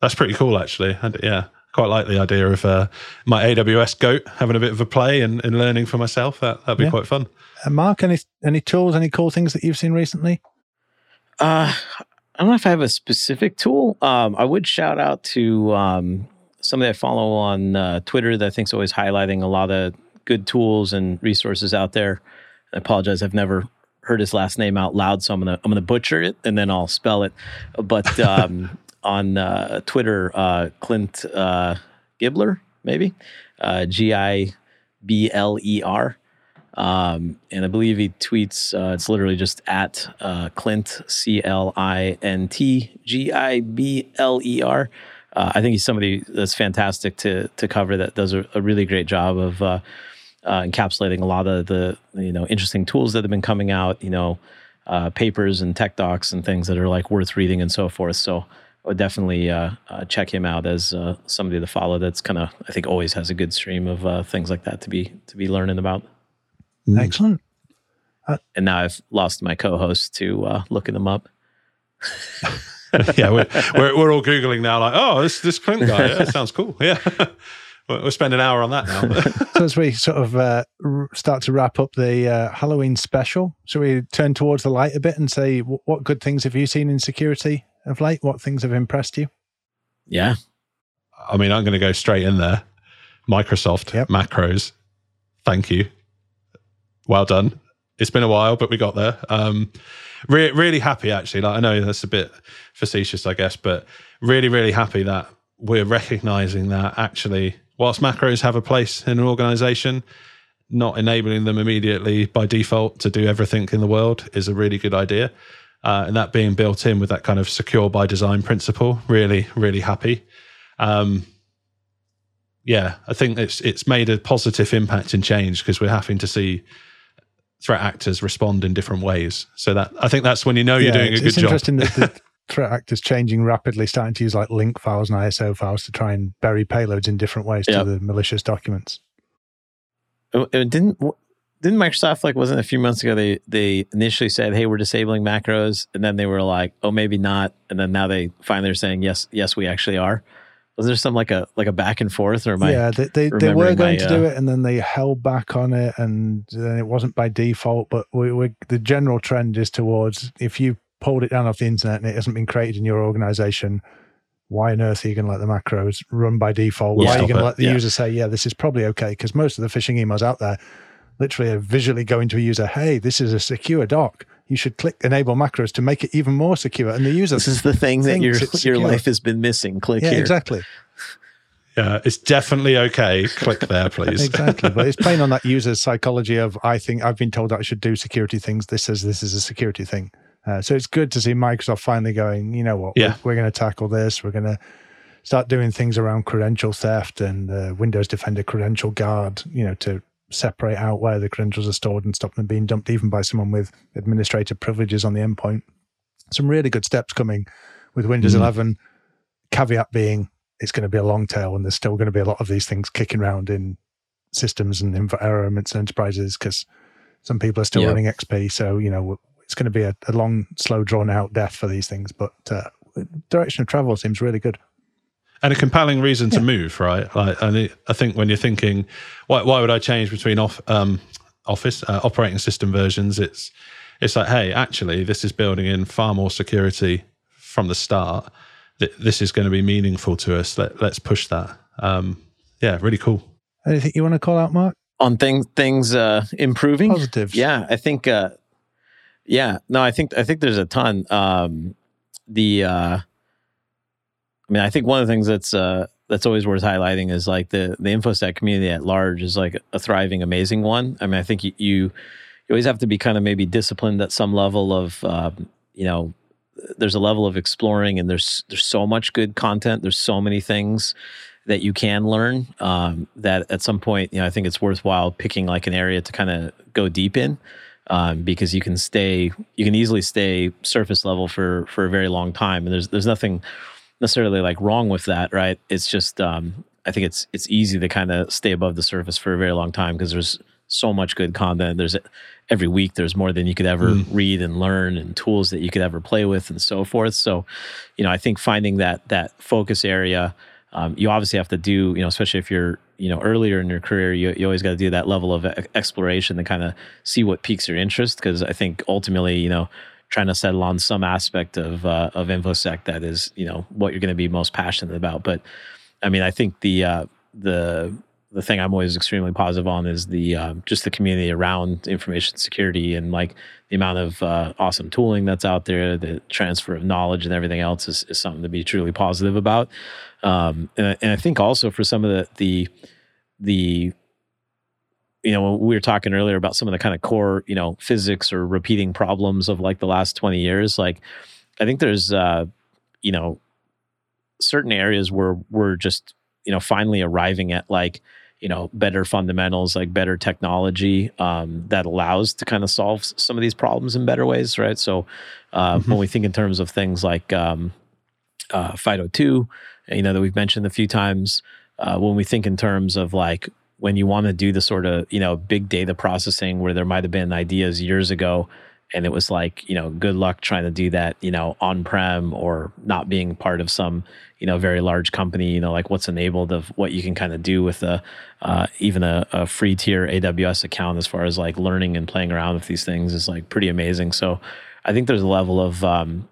That's pretty cool, actually. And, yeah, quite like the idea of uh, my AWS goat having a bit of a play and, and learning for myself. That that'd be yeah. quite fun. Uh, Mark, any any tools, any cool things that you've seen recently? Uh, I don't know if I have a specific tool. Um, I would shout out to um, somebody I follow on uh, Twitter that I think is always highlighting a lot of good tools and resources out there. I apologize, I've never heard his last name out loud, so I'm gonna I'm gonna butcher it and then I'll spell it. But um, on uh, Twitter, uh, Clint uh, Gibler, maybe uh, G I B L E R. Um, and I believe he tweets, uh, it's literally just at uh, Clint, C L I N T G I B L E R. Uh, I think he's somebody that's fantastic to to cover that does a, a really great job of uh, uh, encapsulating a lot of the you know interesting tools that have been coming out, you know, uh, papers and tech docs and things that are like worth reading and so forth. So I would definitely uh, uh, check him out as uh, somebody to follow. That's kind of I think always has a good stream of uh, things like that to be to be learning about. Mm. Excellent. And now I've lost my co-host to uh, looking them up. yeah, we're, we're, we're all googling now. Like, oh, this this Clint guy, yeah, sounds cool. Yeah, we'll spend an hour on that now. so as we sort of uh, start to wrap up the uh, Halloween special, shall we turn towards the light a bit and say what good things have you seen in security of late? What things have impressed you? Yeah, I mean, I'm going to go straight in there. Microsoft yep. macros. Thank you. Well done. It's been a while, but we got there. Um, re- really happy actually. Like I know that's a bit facetious, I guess, but really, really happy that we're recognizing that actually, whilst macros have a place in an organization, not enabling them immediately by default to do everything in the world is a really good idea. Uh, and that being built in with that kind of secure by design principle, really, really happy. Um, yeah, I think it's it's made a positive impact and change because we're having to see threat actors respond in different ways. So that I think that's when you know you're doing a good job. It's interesting that the threat actors changing rapidly, starting to use like link files and ISO files to try and bury payloads in different ways yep. to the malicious documents. It, it didn't didn't Microsoft like wasn't a few months ago they they initially said hey we're disabling macros and then they were like oh maybe not and then now they finally are saying yes yes we actually are was there some like a like a back and forth or am yeah they they, they were going my, to do uh, it and then they held back on it and then it wasn't by default but we, we, the general trend is towards if you pulled it down off the internet and it hasn't been created in your organization why on earth are you going to let the macros run by default why are you going to let the yeah. user say yeah this is probably okay because most of the phishing emails out there literally are visually going to a user hey this is a secure doc you should click enable macros to make it even more secure. And the user this is the thing that your your life has been missing. Click yeah, here. Exactly. Yeah, it's definitely okay. Click there, please. exactly. But it's playing on that user's psychology of I think I've been told that I should do security things. This says this is a security thing. Uh, so it's good to see Microsoft finally going, you know what, yeah. we're, we're going to tackle this. We're going to start doing things around credential theft and uh, Windows Defender credential guard, you know, to separate out where the credentials are stored and stop them being dumped even by someone with administrative privileges on the endpoint. Some really good steps coming with Windows mm. 11. Caveat being, it's going to be a long tail, and there's still going to be a lot of these things kicking around in systems and environments and enterprises because some people are still yep. running XP. So you know it's going to be a, a long, slow, drawn out death for these things. But uh, direction of travel seems really good and a compelling reason to move, right? Like, and I think when you're thinking, why, why would I change between off, um, Office uh, operating system versions? It's it's like, hey, actually, this is building in far more security from the start. This is going to be meaningful to us. Let, let's push that. Um, yeah, really cool. Anything you want to call out, Mark? On things things uh, improving, positives. Yeah, I think. Uh, yeah, no, I think I think there's a ton. Um, the uh, I mean, I think one of the things that's uh, that's always worth highlighting is like the the infosec community at large is like a thriving, amazing one. I mean, I think you you, always have to be kind of maybe disciplined at some level of um, you know there's a level of exploring and there's there's so much good content there's so many things that you can learn um, that at some point you know i think it's worthwhile picking like an area to kind of go deep in um, because you can stay you can easily stay surface level for for a very long time and there's there's nothing necessarily like wrong with that, right? It's just um, I think it's it's easy to kind of stay above the surface for a very long time because there's so much good content. There's every week there's more than you could ever mm. read and learn and tools that you could ever play with and so forth. So, you know, I think finding that that focus area, um, you obviously have to do, you know, especially if you're you know earlier in your career, you you always got to do that level of exploration to kind of see what piques your interest because I think ultimately, you know trying to settle on some aspect of uh, of infosec that is you know what you're going to be most passionate about. But I mean, I think the uh, the the thing I'm always extremely positive on is the um, just the community around information security and like the amount of uh, awesome tooling that's out there, the transfer of knowledge and everything else is, is something to be truly positive about. Um, and, and I think also for some of the the the you know, we were talking earlier about some of the kind of core, you know, physics or repeating problems of like the last 20 years. Like, I think there's, uh, you know, certain areas where we're just, you know, finally arriving at like, you know, better fundamentals, like better technology um, that allows to kind of solve some of these problems in better ways, right? So, uh, mm-hmm. when we think in terms of things like um, uh, FIDO2, you know, that we've mentioned a few times, uh, when we think in terms of like when you want to do the sort of you know big data processing where there might have been ideas years ago and it was like you know good luck trying to do that you know on prem or not being part of some you know very large company you know like what's enabled of what you can kind of do with a uh, even a, a, free tier aws account as far as like learning and playing around with these things is like pretty amazing. So i think there's a level of um,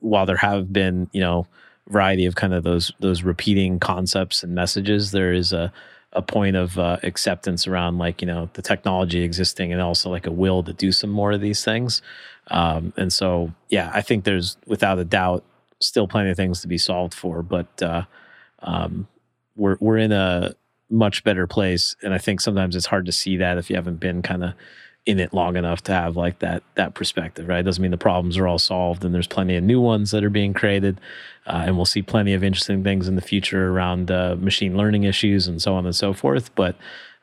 while there have been you know variety of kind of those those repeating concepts and messages there is a a point of uh, acceptance around like you know the technology existing and also like a will to do some more of these things. Um, and so yeah i think there's without a doubt still plenty of things to be solved for but uh, um, we're we're in a much better place and i think sometimes it's hard to see that if you haven't been kind of in it long enough to have like that that perspective right? Doesn't mean the problems are all solved and there's plenty of new ones that are being created uh, and we'll see plenty of interesting things in the future around uh, machine learning issues and so on and so forth. But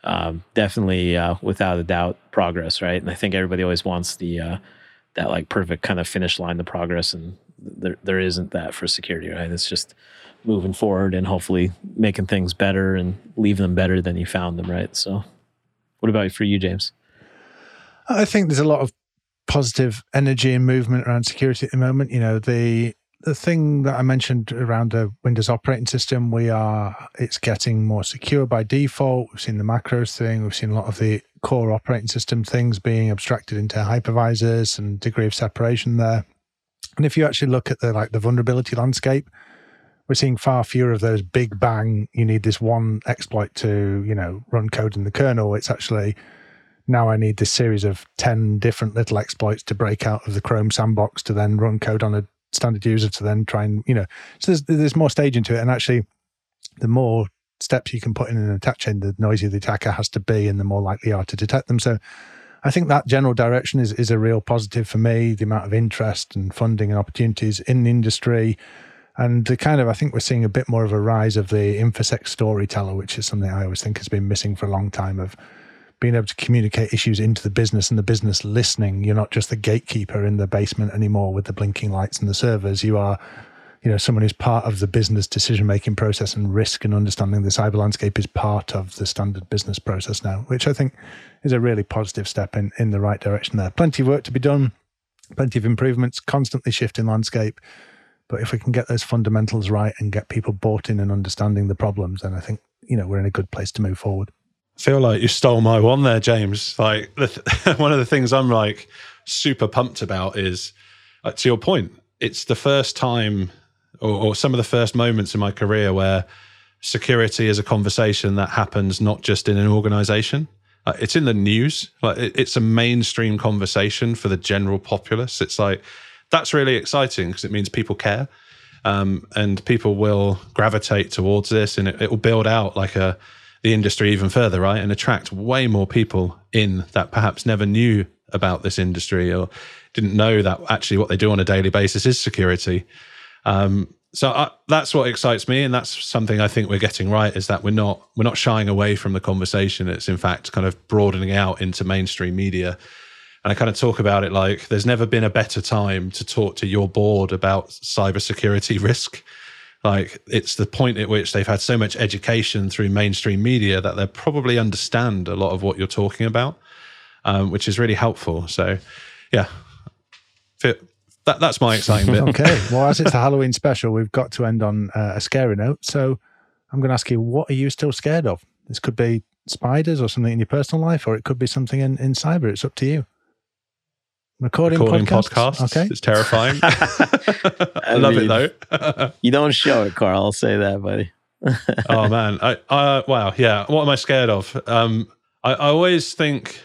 um, definitely uh, without a doubt progress right? And i think everybody always wants the uh, that like perfect kind of finish line the progress and there, there isn't that for security right? It's just moving forward and hopefully making things better and leaving them better than you found them right? So what about for you james I think there's a lot of positive energy and movement around security at the moment. You know, the the thing that I mentioned around the Windows operating system, we are it's getting more secure by default. We've seen the macros thing. We've seen a lot of the core operating system things being abstracted into hypervisors and degree of separation there. And if you actually look at the like the vulnerability landscape, we're seeing far fewer of those big bang. You need this one exploit to you know run code in the kernel. It's actually now I need this series of 10 different little exploits to break out of the Chrome sandbox to then run code on a standard user to then try and, you know, so there's, there's more staging to it. And actually, the more steps you can put in an attack chain, the noisier the attacker has to be and the more likely you are to detect them. So I think that general direction is, is a real positive for me. The amount of interest and funding and opportunities in the industry. And the kind of, I think we're seeing a bit more of a rise of the InfoSec storyteller, which is something I always think has been missing for a long time of being able to communicate issues into the business and the business listening. You're not just the gatekeeper in the basement anymore with the blinking lights and the servers. You are, you know, someone who's part of the business decision making process and risk and understanding the cyber landscape is part of the standard business process now, which I think is a really positive step in, in the right direction there. Plenty of work to be done, plenty of improvements, constantly shifting landscape. But if we can get those fundamentals right and get people bought in and understanding the problems, then I think, you know, we're in a good place to move forward feel like you stole my one there, James. Like the, one of the things I'm like super pumped about is, uh, to your point, it's the first time, or, or, some of the first moments in my career where security is a conversation that happens not just in an organization. Uh, it's in the news. Like it, it's a mainstream conversation for the general populace. It's like that's really exciting because it means people care. Um, and people will gravitate towards this, and it, it will build out like a the industry even further, right? And attract way more people in that perhaps never knew about this industry or didn't know that actually what they do on a daily basis is security. Um, so I, that's what excites me, and that's something I think we're getting right is that we're not we're not shying away from the conversation. It's in fact kind of broadening out into mainstream media. And I kind of talk about it like there's never been a better time to talk to your board about cybersecurity risk like it's the point at which they've had so much education through mainstream media that they probably understand a lot of what you're talking about, um, which is really helpful. So, yeah, that, that's my exciting bit. okay. Well, as it's the Halloween special, we've got to end on uh, a scary note. So, I'm going to ask you, what are you still scared of? This could be spiders or something in your personal life, or it could be something in, in cyber. It's up to you. Recording, Recording podcasts. podcasts. Okay. It's terrifying. I, I love mean, it though. you don't show it, Carl. I'll say that, buddy. oh man, I, I wow, yeah. What am I scared of? Um, I, I always think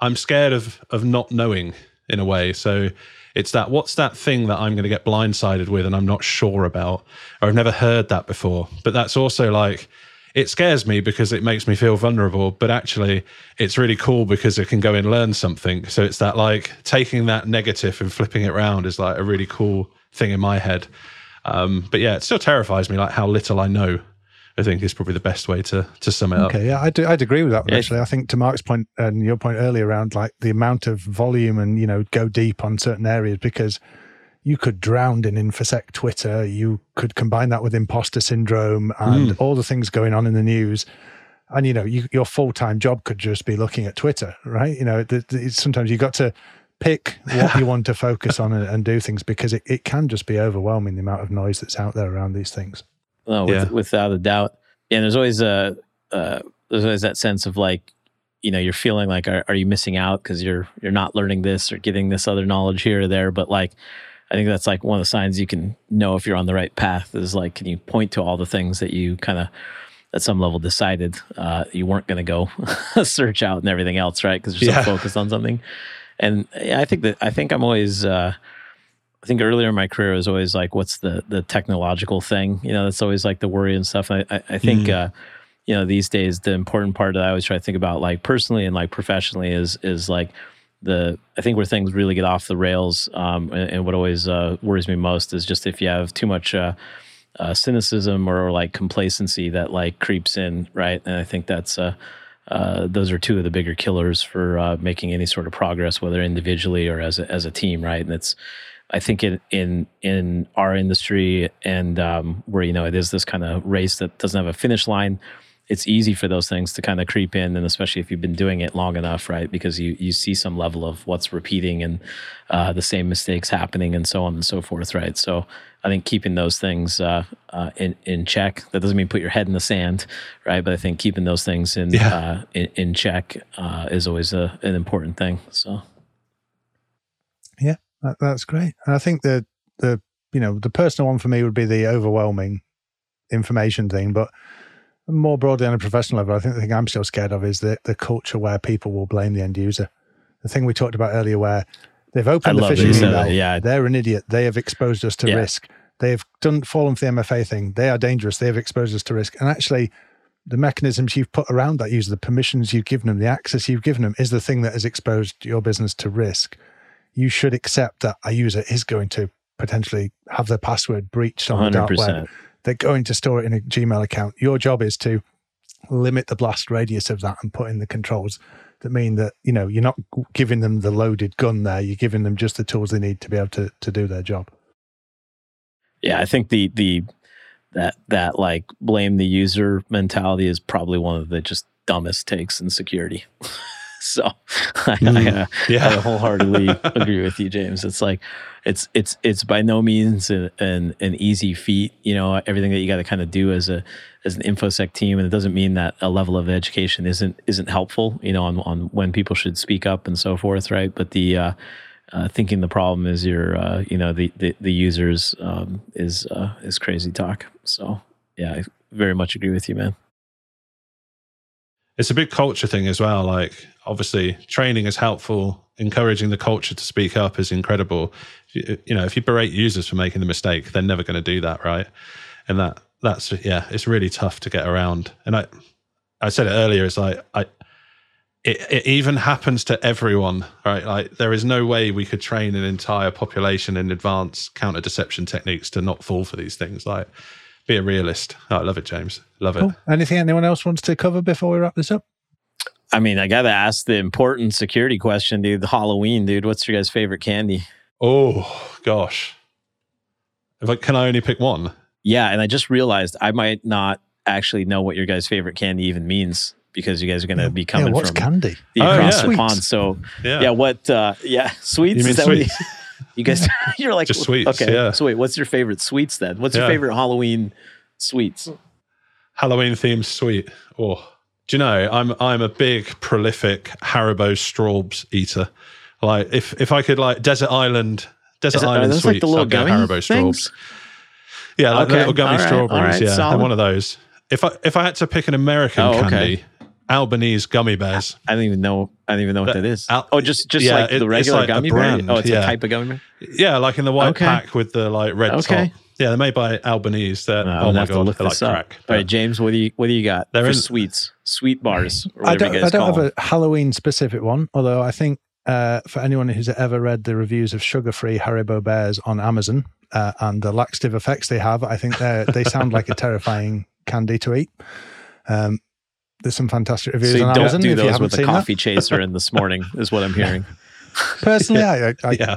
I'm scared of of not knowing in a way. So it's that what's that thing that I'm going to get blindsided with and I'm not sure about, or I've never heard that before. But that's also like it scares me because it makes me feel vulnerable, but actually it's really cool because it can go and learn something. So it's that like taking that negative and flipping it around is like a really cool thing in my head. Um, but yeah, it still terrifies me like how little I know. I think is probably the best way to to sum it okay, up. Okay, yeah, I do. I'd agree with that. Yeah. Actually, I think to Mark's point and your point earlier around like the amount of volume and you know go deep on certain areas because you could drown in infosec Twitter. You could combine that with imposter syndrome and Mm. all the things going on in the news. And you know, you, your full time job could just be looking at Twitter, right? You know, th- th- it's- sometimes you got to pick what you want to focus on and, and do things because it, it can just be overwhelming the amount of noise that's out there around these things. No, with, Yeah. without a doubt. And there's always a uh, there's always that sense of like, you know, you're feeling like, are, are you missing out because you're you're not learning this or getting this other knowledge here or there? But like, I think that's like one of the signs you can know if you're on the right path. Is like, can you point to all the things that you kind of at some level decided uh, you weren't going to go search out and everything else, right? Because you're so Yeah. focused on something. And I think that I think I'm always. Uh, I think earlier in my career was always like, what's the the technological thing? You know, that's always like the worry and stuff. I I, I think Mm. uh, you know these days the important part that I always try to think about, like personally and like professionally, is is like the I think where things really get off the rails. Um, and, and what always uh, worries me most is just if you have too much. Uh, uh, cynicism or, like complacency that like creeps in, right? And I think that's uh, uh, those are two of the bigger killers for uh, making any sort of progress, whether individually or as a, as a team, right? And it's I think in in in our industry and um, where you know it is this kind of race that doesn't have a finish line. It's easy for those things to kind of creep in, and especially if you've been doing it long enough, right? Because you you see some level of what's repeating and uh, the same mistakes happening, and so on and so forth, right? So I think keeping those things uh, uh, in in check. That doesn't mean put your head in the sand, right? But I think keeping those things in Yeah. uh, in, in check uh, is always a, an important thing. So That, that's great. And I think the the you know the personal one for me would be the overwhelming information thing, but more broadly on a professional level, I think the thing I'm still scared of is the the culture where people will blame the end user. The thing we talked about earlier, where they've I opened the love phishing email. Yeah, they're an idiot. They have exposed us to Yeah. risk. They have done fallen for the MFA thing. They are dangerous. They have exposed us to risk. And actually, the mechanisms you've put around that user, the permissions you've given them, the access you've given them, is the thing that has exposed your business to risk. You should accept that a user is going to potentially have their password breached on the dark web. They're going to store it in a Gmail account. Your job is to limit the blast radius of that and put in the controls that mean that you know you're not giving them the loaded gun there. You're giving them just the tools they need to be able to to do their job. Yeah, I think the the that that like blame the user mentality is probably one of the just dumbest takes in security. so I, I, uh, I wholeheartedly agree with you, James. It's like it's it's it's by no means an an, an easy feat. You know, everything that you got to kind of do as a as an infosec team, and it doesn't mean that a level of education isn't isn't helpful. You know, on on when people should speak up and so forth, right? But the uh, uh, thinking the problem is your, uh, you know, the the, the users um, is uh, is crazy talk. So yeah, I very much agree with you, man. It's a big culture thing as well. Like, obviously, training is helpful. Encouraging the culture to speak up is incredible. You, you know, if you berate users for making the mistake, they're never going to do that, right? And that that's yeah, it's really tough to get around. And I, I said it earlier. It's like I, it, it even happens to everyone, right? Like, there is no way we could train an entire population in advanced counter deception techniques to not fall for these things. Like, be a realist. Oh, I love it, James. Love it. Cool. Anything anyone else wants to cover before we wrap this up? I mean, I got to ask the important security question, dude. The Halloween, dude. What's your guys' favorite candy? Oh gosh. If I, can I only pick one? Yeah, and I just realized I might not actually know what your guys' favorite candy even means because you guys are going to be coming yeah, what's from candy? the Oh, across yeah. the pond. So Yeah. yeah, what? uh Yeah, sweets. You mean Is that what sweets? You guys? You're like Just sweets, Okay, yeah. so wait, what's your favorite sweets then? What's your favorite Halloween sweets? Halloween themed sweet. Oh, do you know? I'm I'm a big prolific Haribo straws eater. Like if if I could like desert island desert it- island those like sweets, the little I'd gummy Haribo? Strawbs. Yeah, like the Okay, little gummy right, strawberries. right, yeah, one of those. If I if I had to pick an American Oh, okay. Candy, Albanese gummy bears. I don't even know. I don't even know what that is. Al- oh, just just yeah, like it- the regular like a gummy bear. Oh, it's yeah. a type of gummy bear. Yeah, like in the white Okay. pack with the like red Okay. top. Yeah, they're made by Albanese. They're, I'm oh my god, look they're like up. crack. All right, James, what do you what do you got They're for in- sweets? Sweet bars. Or I don't, you I don't call have them. a Halloween specific one, although I think uh, for anyone who's ever read the reviews of sugar-free Haribo bears on Amazon uh, and the laxative effects they have, I think they they sound like a terrifying candy to eat. Um, there's some fantastic reviews So you on don't Amazon do if you those haven't with a seen coffee chaser in this morning, is what I'm hearing. Personally, I, I, I yeah.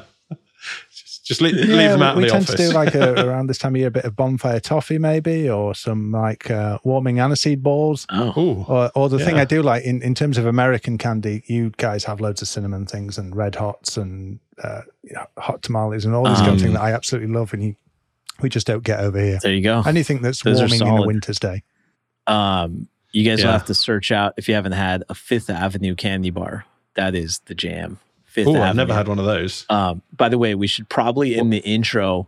Just, just leave, Yeah, leave them we- out we in the tend office. to do like a, around this time of year a bit of bonfire toffee maybe or some like uh, warming aniseed balls Oh, or, or the thing i do like in, in terms of american candy you guys have loads of cinnamon things and red hots and uh, you know, hot tamales and all this kind of thing Um, that i absolutely love and you we just don't get over here there you go. anything that's Those warming in a winter's day Um, you guys will have to search out if you haven't had a Fifth Avenue candy bar. That is the jam. Fifth Ooh, Avenue. I've never had one of those. Um, by the way, we should probably in the intro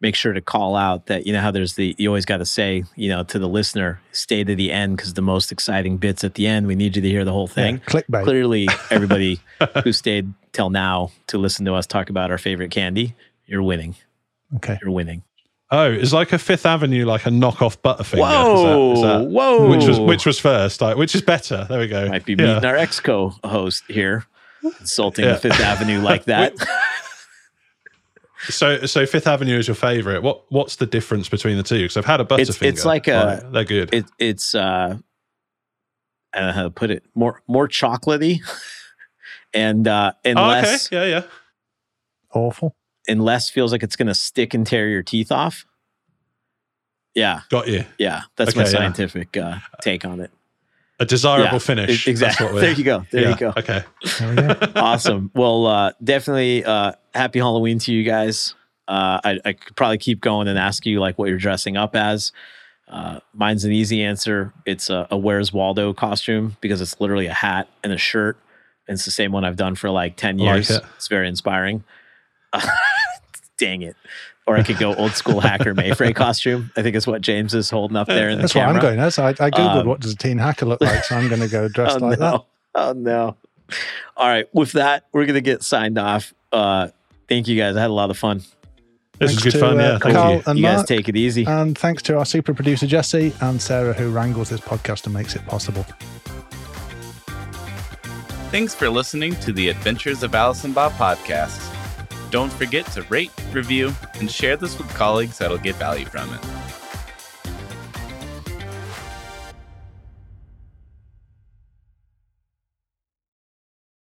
make sure to call out that you know how there's the you always got to say you know to the listener stay to the end because the most exciting bits at the end we need you to hear the whole thing. Yeah, clickbait Clearly, everybody who stayed till now to listen to us talk about our favorite candy, you're winning. okay You're winning. Oh, it's like a Fifth Avenue, like a knockoff Butterfinger. Whoa, Is that, is that, whoa! Which was which was first? Like, which is better? There we go. might be Yeah. meeting our ex co-host here, insulting Yeah. the Fifth Avenue like that. So, so Fifth Avenue is your favorite. What what's the difference between the two? Because I've had a Butterfinger. It's- it's like a- they're good. it, it's uh I don't know how to put it more more chocolatey and uh and oh, okay. less Yeah, yeah. awful and less feels like it's gonna stick and tear your teeth off. Yeah, Got you. yeah. That's my Okay, yeah. scientific uh take on it. A desirable Yeah, finish. That's Exactly. what There you go. There yeah, you go. Okay. there we go awesome. Well, uh, definitely uh, happy Halloween to you guys. Uh, I, I could probably keep going and ask you like what you're dressing up as. Uh, mine's an easy answer. It's a, a Where's Waldo costume because it's literally a hat and a shirt. And it's the same one I've done for like 10 I like years. it. It's very inspiring. dang it. Or I could go old school hacker Mayfrey costume. I think it's what James is holding up there in the that's camera. what i'm going as i, I googled Um, what does a teen hacker look like so i'm going to go dressed oh, like no. that Oh no. All right. With that, we're gonna get signed off. Uh thank you guys. I had a lot of fun. This is Thanks good to, fun. uh, Yeah. Thank Carl you. and you guys Mark. take it easy. And thanks to our super producer Jesse and Sarah who wrangles this podcast and makes it possible. Thanks for listening to the Adventures of Alice and Bob podcast. Don't forget to rate, review, and share this with colleagues that'll get value from it.